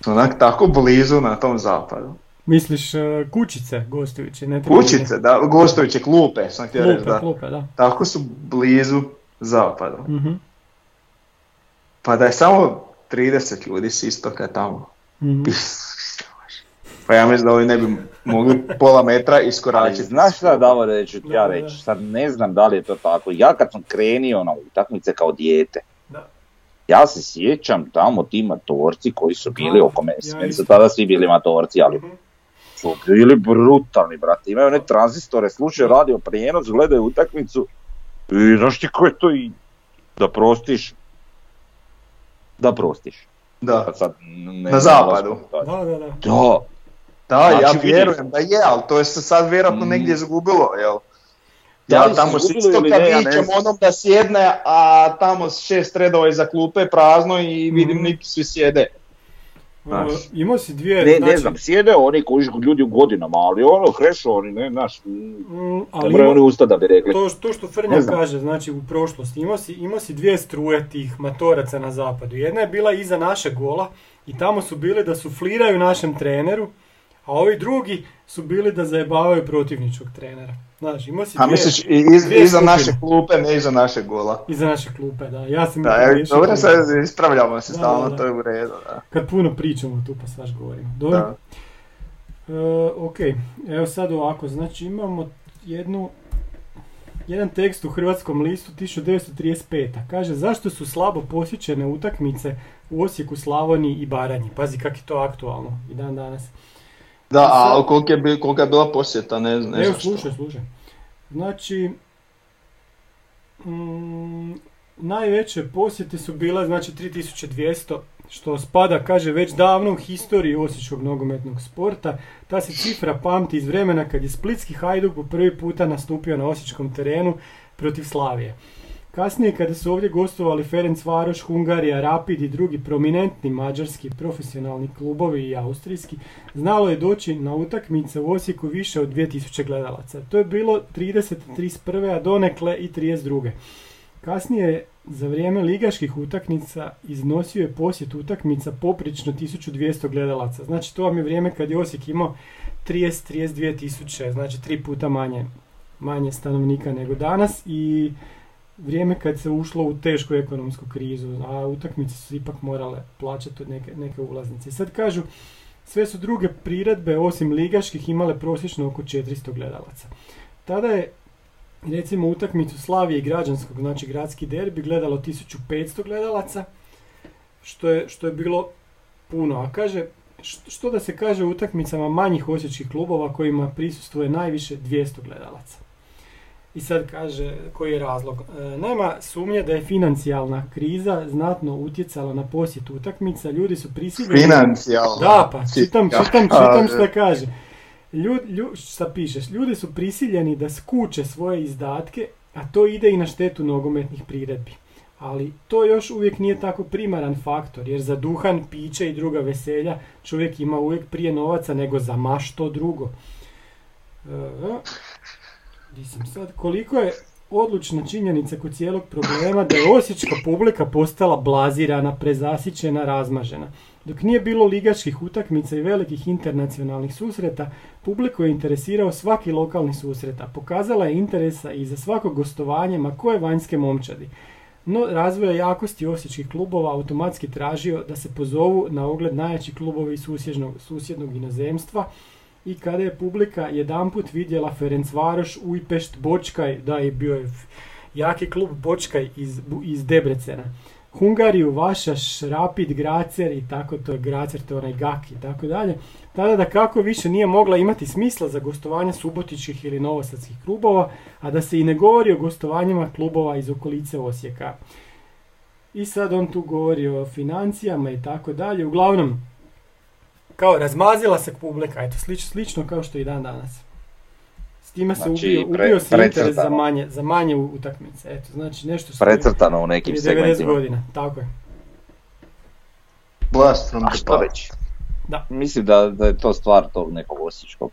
onak tako blizu na tom zapadu. Misliš e, kućice gostujuće, ne tribine? Kućice, da, gostujuće klupe, sam htio reći, da. klupe, da. Tako su blizu zapadu. Mhm, Pa da je samo 30 ljudi s istoka tamo. Mhm. Pa ja mislim da ovi ne bi mogli pola metra iskoračiti. znaš šta Davore ću ti Da, ja da. reći, sad ne znam da li je to tako. Ja kad sam krenio na utakmice kao dijete, Da. ja se sjećam tamo ti matorci koji su bili Da, oko mene. ja Meni su tada svi bili matorci, ali Mhm. su bili brutalni, brate. Imaju one tranzistore, slušaju radio prijenos, gledaju utakmicu i znaš ti ko je to i da prostiš. Da prostiš. Da. Pa sad, ne, Na zapadu. Da, Da, da, da. da. Da, Znači, ja vjerujem da je, ali to je se sad vjerojatno Mm. negdje izgubilo, jel? Da Ja tamo s istoka ja ne vičem znam. onom da sjedne, a tamo šest redova iza klupe prazno i vidim Mhm. niti svi sjede. E, Znaš. imao si dvije, Ne, znači, ne znam, sjede oni koji ljudi u godinama, ali ono, krešo oni, ne, znaš, mm, ali moraju ima- oni usta da bi rekli. to, to što Frnja kaže, znači u prošlosti, imao si, imao si dvije struje tih matoraca na zapadu. Jedna je bila iza našeg gola i tamo su bili da sufliraju našem treneru, a ovi drugi su bili da zajebavaju protivničkog trenera. Znači, imao si A dvije misliš, iz, dvije iza skupine. naše klupe, ne iza našeg gola. iza naše klupe, da. Ja sam Da, e, pogriješio. dobro, sad ispravljamo se Da, stalno, da, da. to je u redu, da. Kad puno pričamo tu pa svaš govorimo. Dobro. da. E, ok, evo sad ovako, znači imamo jednu, jedan tekst u Hrvatskom listu 1935. Kaže zašto su slabo posjećene utakmice u Osijeku, Slavoniji i Baranji. Pazi kak je to aktualno i dan danas. Da, a Sad- koliko je, kolika je bila posjeta, ne, ne Evo slušaj, slušaj. Znači, mm, najveće posjete su bile znači 3200 što spada, kaže, već davno u historiji osječkog nogometnog sporta. Ta se cifra pamti iz vremena kad je Splitski Hajduk po prvi puta nastupio na osječkom terenu protiv Slavije. Kasnije kada su ovdje gostovali Ferenc Varoš, Hungarija, Rapid i drugi prominentni mađarski profesionalni klubovi i austrijski, znalo je doći na utakmice u Osijeku više od 2000 gledalaca. To je bilo 30. 31. a donekle i 32. Kasnije, za vrijeme ligaških utakmica, iznosio je posjet utakmica poprično 1200 gledalaca. Znači, to vam je vrijeme kad je Osijek imao 30-32 tisuće, znači tri puta manje, manje stanovnika nego danas i vrijeme kad se ušlo u tešku ekonomsku krizu, a utakmice su ipak morale plaćati neke, neke ulaznice. I sad kažu, sve su druge priredbe osim ligaških imale prosječno oko 400 gledalaca. Tada je recimo utakmicu Slavije i građanskog, znači gradski derbi, gledalo 1500 gledalaca, što je, što je bilo puno. A kaže, što da se kaže utakmicama manjih osječkih klubova kojima prisustvuje najviše 200 gledalaca. I sad kaže koji je razlog. E, nema sumnje da je financijalna kriza znatno utjecala na posjet utakmica. Ljudi su prisiljeni... Financijalna. Da, pa čitam, čitam, čitam što kaže. Ljud, šta pišeš? Ljudi su prisiljeni da skuče svoje izdatke, a to ide i na štetu nogometnih priredbi. Ali to još uvijek nije tako primaran faktor, jer za duhan, piće i druga veselja čovjek ima uvijek prije novaca nego za mašto drugo. E, sam sad, koliko je odlučna činjenica kod cijelog problema da je osječka publika postala blazirana, prezasićena, razmažena. Dok nije bilo ligačkih utakmica i velikih internacionalnih susreta, publiku je interesirao svaki lokalni susreta. Pokazala je interesa i za svako gostovanje, ma koje vanjske momčadi. No, razvoja jakosti osječkih klubova automatski tražio da se pozovu na ogled najjači klubovi susjednog, susjednog inozemstva, i kada je publika jedanput vidjela Ferencvaroš, Ujpešt, Bočkaj, da je bio jaki klub Bočkaj iz, iz Debrecena. Hungariju, Vašaš, Rapid, Gracer i tako to je Gracer, to je onaj Gak i tako dalje. Tada da kako više nije mogla imati smisla za gostovanje subotičkih ili novosadskih klubova, a da se i ne govori o gostovanjima klubova iz okolice Osijeka. I sad on tu govori o financijama i tako dalje. Uglavnom, kao razmazila se publika, eto, slič, slično kao što i dan danas. S time se znači, ubio, ubio se interes za manje, za manje utakmice. Eto, znači nešto što Precrtano u nekim 90 segmentima. godina, tako je. Blast from the Da. Mislim da, da je to stvar tog nekog osječkog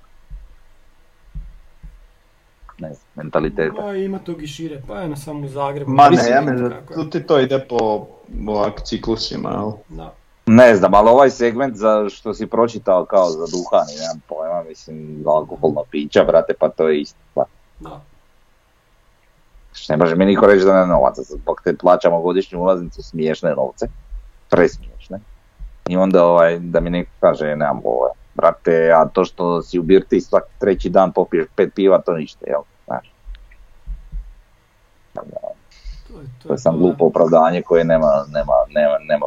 ne znam, mentaliteta. Pa ima tog i šire, pa je na samo Zagrebu. Ma ne, ja mislim da tu ti to ide po ovak ciklusima, jel? Da. Ne znam, ali ovaj segment za što si pročitao kao za duhan, nemam pojma, mislim, za alkoholno pića, brate, pa to je isto. Pa. Da. Ne može mi niko reći da ne novaca, zbog te plaćamo godišnju ulaznicu smiješne novce, presmiješne. I onda ovaj, da mi neko kaže, nemam ovo, brate, a to što si u birti svaki treći dan popiješ pet piva, to ništa, jel? Znaš. To je, to, to je sam glupo opravdanje koje nema, nema, nema, nema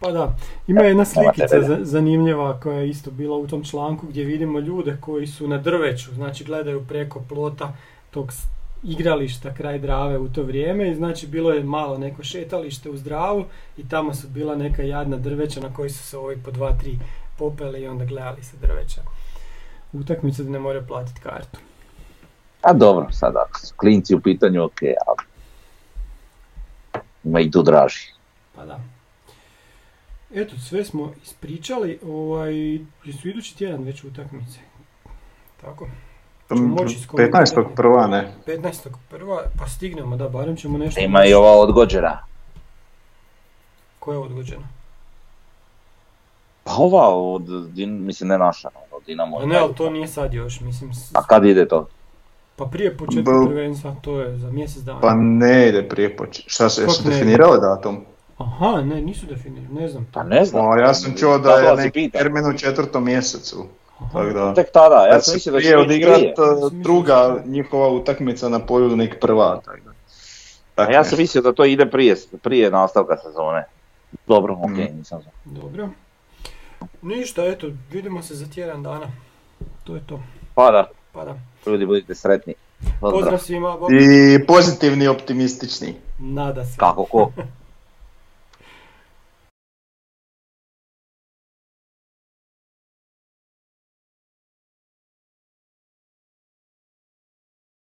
pa da, ima jedna slikica zanimljiva koja je isto bila u tom članku gdje vidimo ljude koji su na drveću, znači gledaju preko plota tog igrališta kraj Drave u to vrijeme i znači bilo je malo neko šetalište uz Dravu i tamo su bila neka jadna drveća na koji su se ovi po dva, tri popele i onda gledali se drveća. Utakmice da ne moraju platiti kartu. A dobro, sad ako su klinci u pitanju, ok, ali ima i tu draži. Pa da. Eto, sve smo ispričali, ovaj, su idući tjedan već utakmice. Tako. Ćemo 15. prva, ne? 15. prva, pa stignemo, da, barem ćemo nešto... Ima i ova odgođena. Koja je odgođena? Pa ova, od, mislim ne naša, od Dinamo. Ne, ali to nije sad još, mislim... A kad ide to? Pa prije početka prvenstva, to je za mjesec dana. Pa ne ide prije početka, šta se, jesu definirali datum? Aha, ne, nisu definirani, ne znam. Pa ne znam. Ja sam čuo da je neki termin u četvrtom mjesecu. Tako da, Tek tada, ja sam mislio da će odigrat prije. druga njihova utakmica na polju nek prva. Tako da. A ja sam mislio da to ide prije, prije nastavka sezone. Dobro, ok, mm. nisam znam. Dobro. Ništa, eto, vidimo se za tjedan dana. To je to. Pa da. Pa da. Ljudi budite sretni. Pozdrav svima. I pozitivni optimistični. Nada se. Kako ko? [LAUGHS]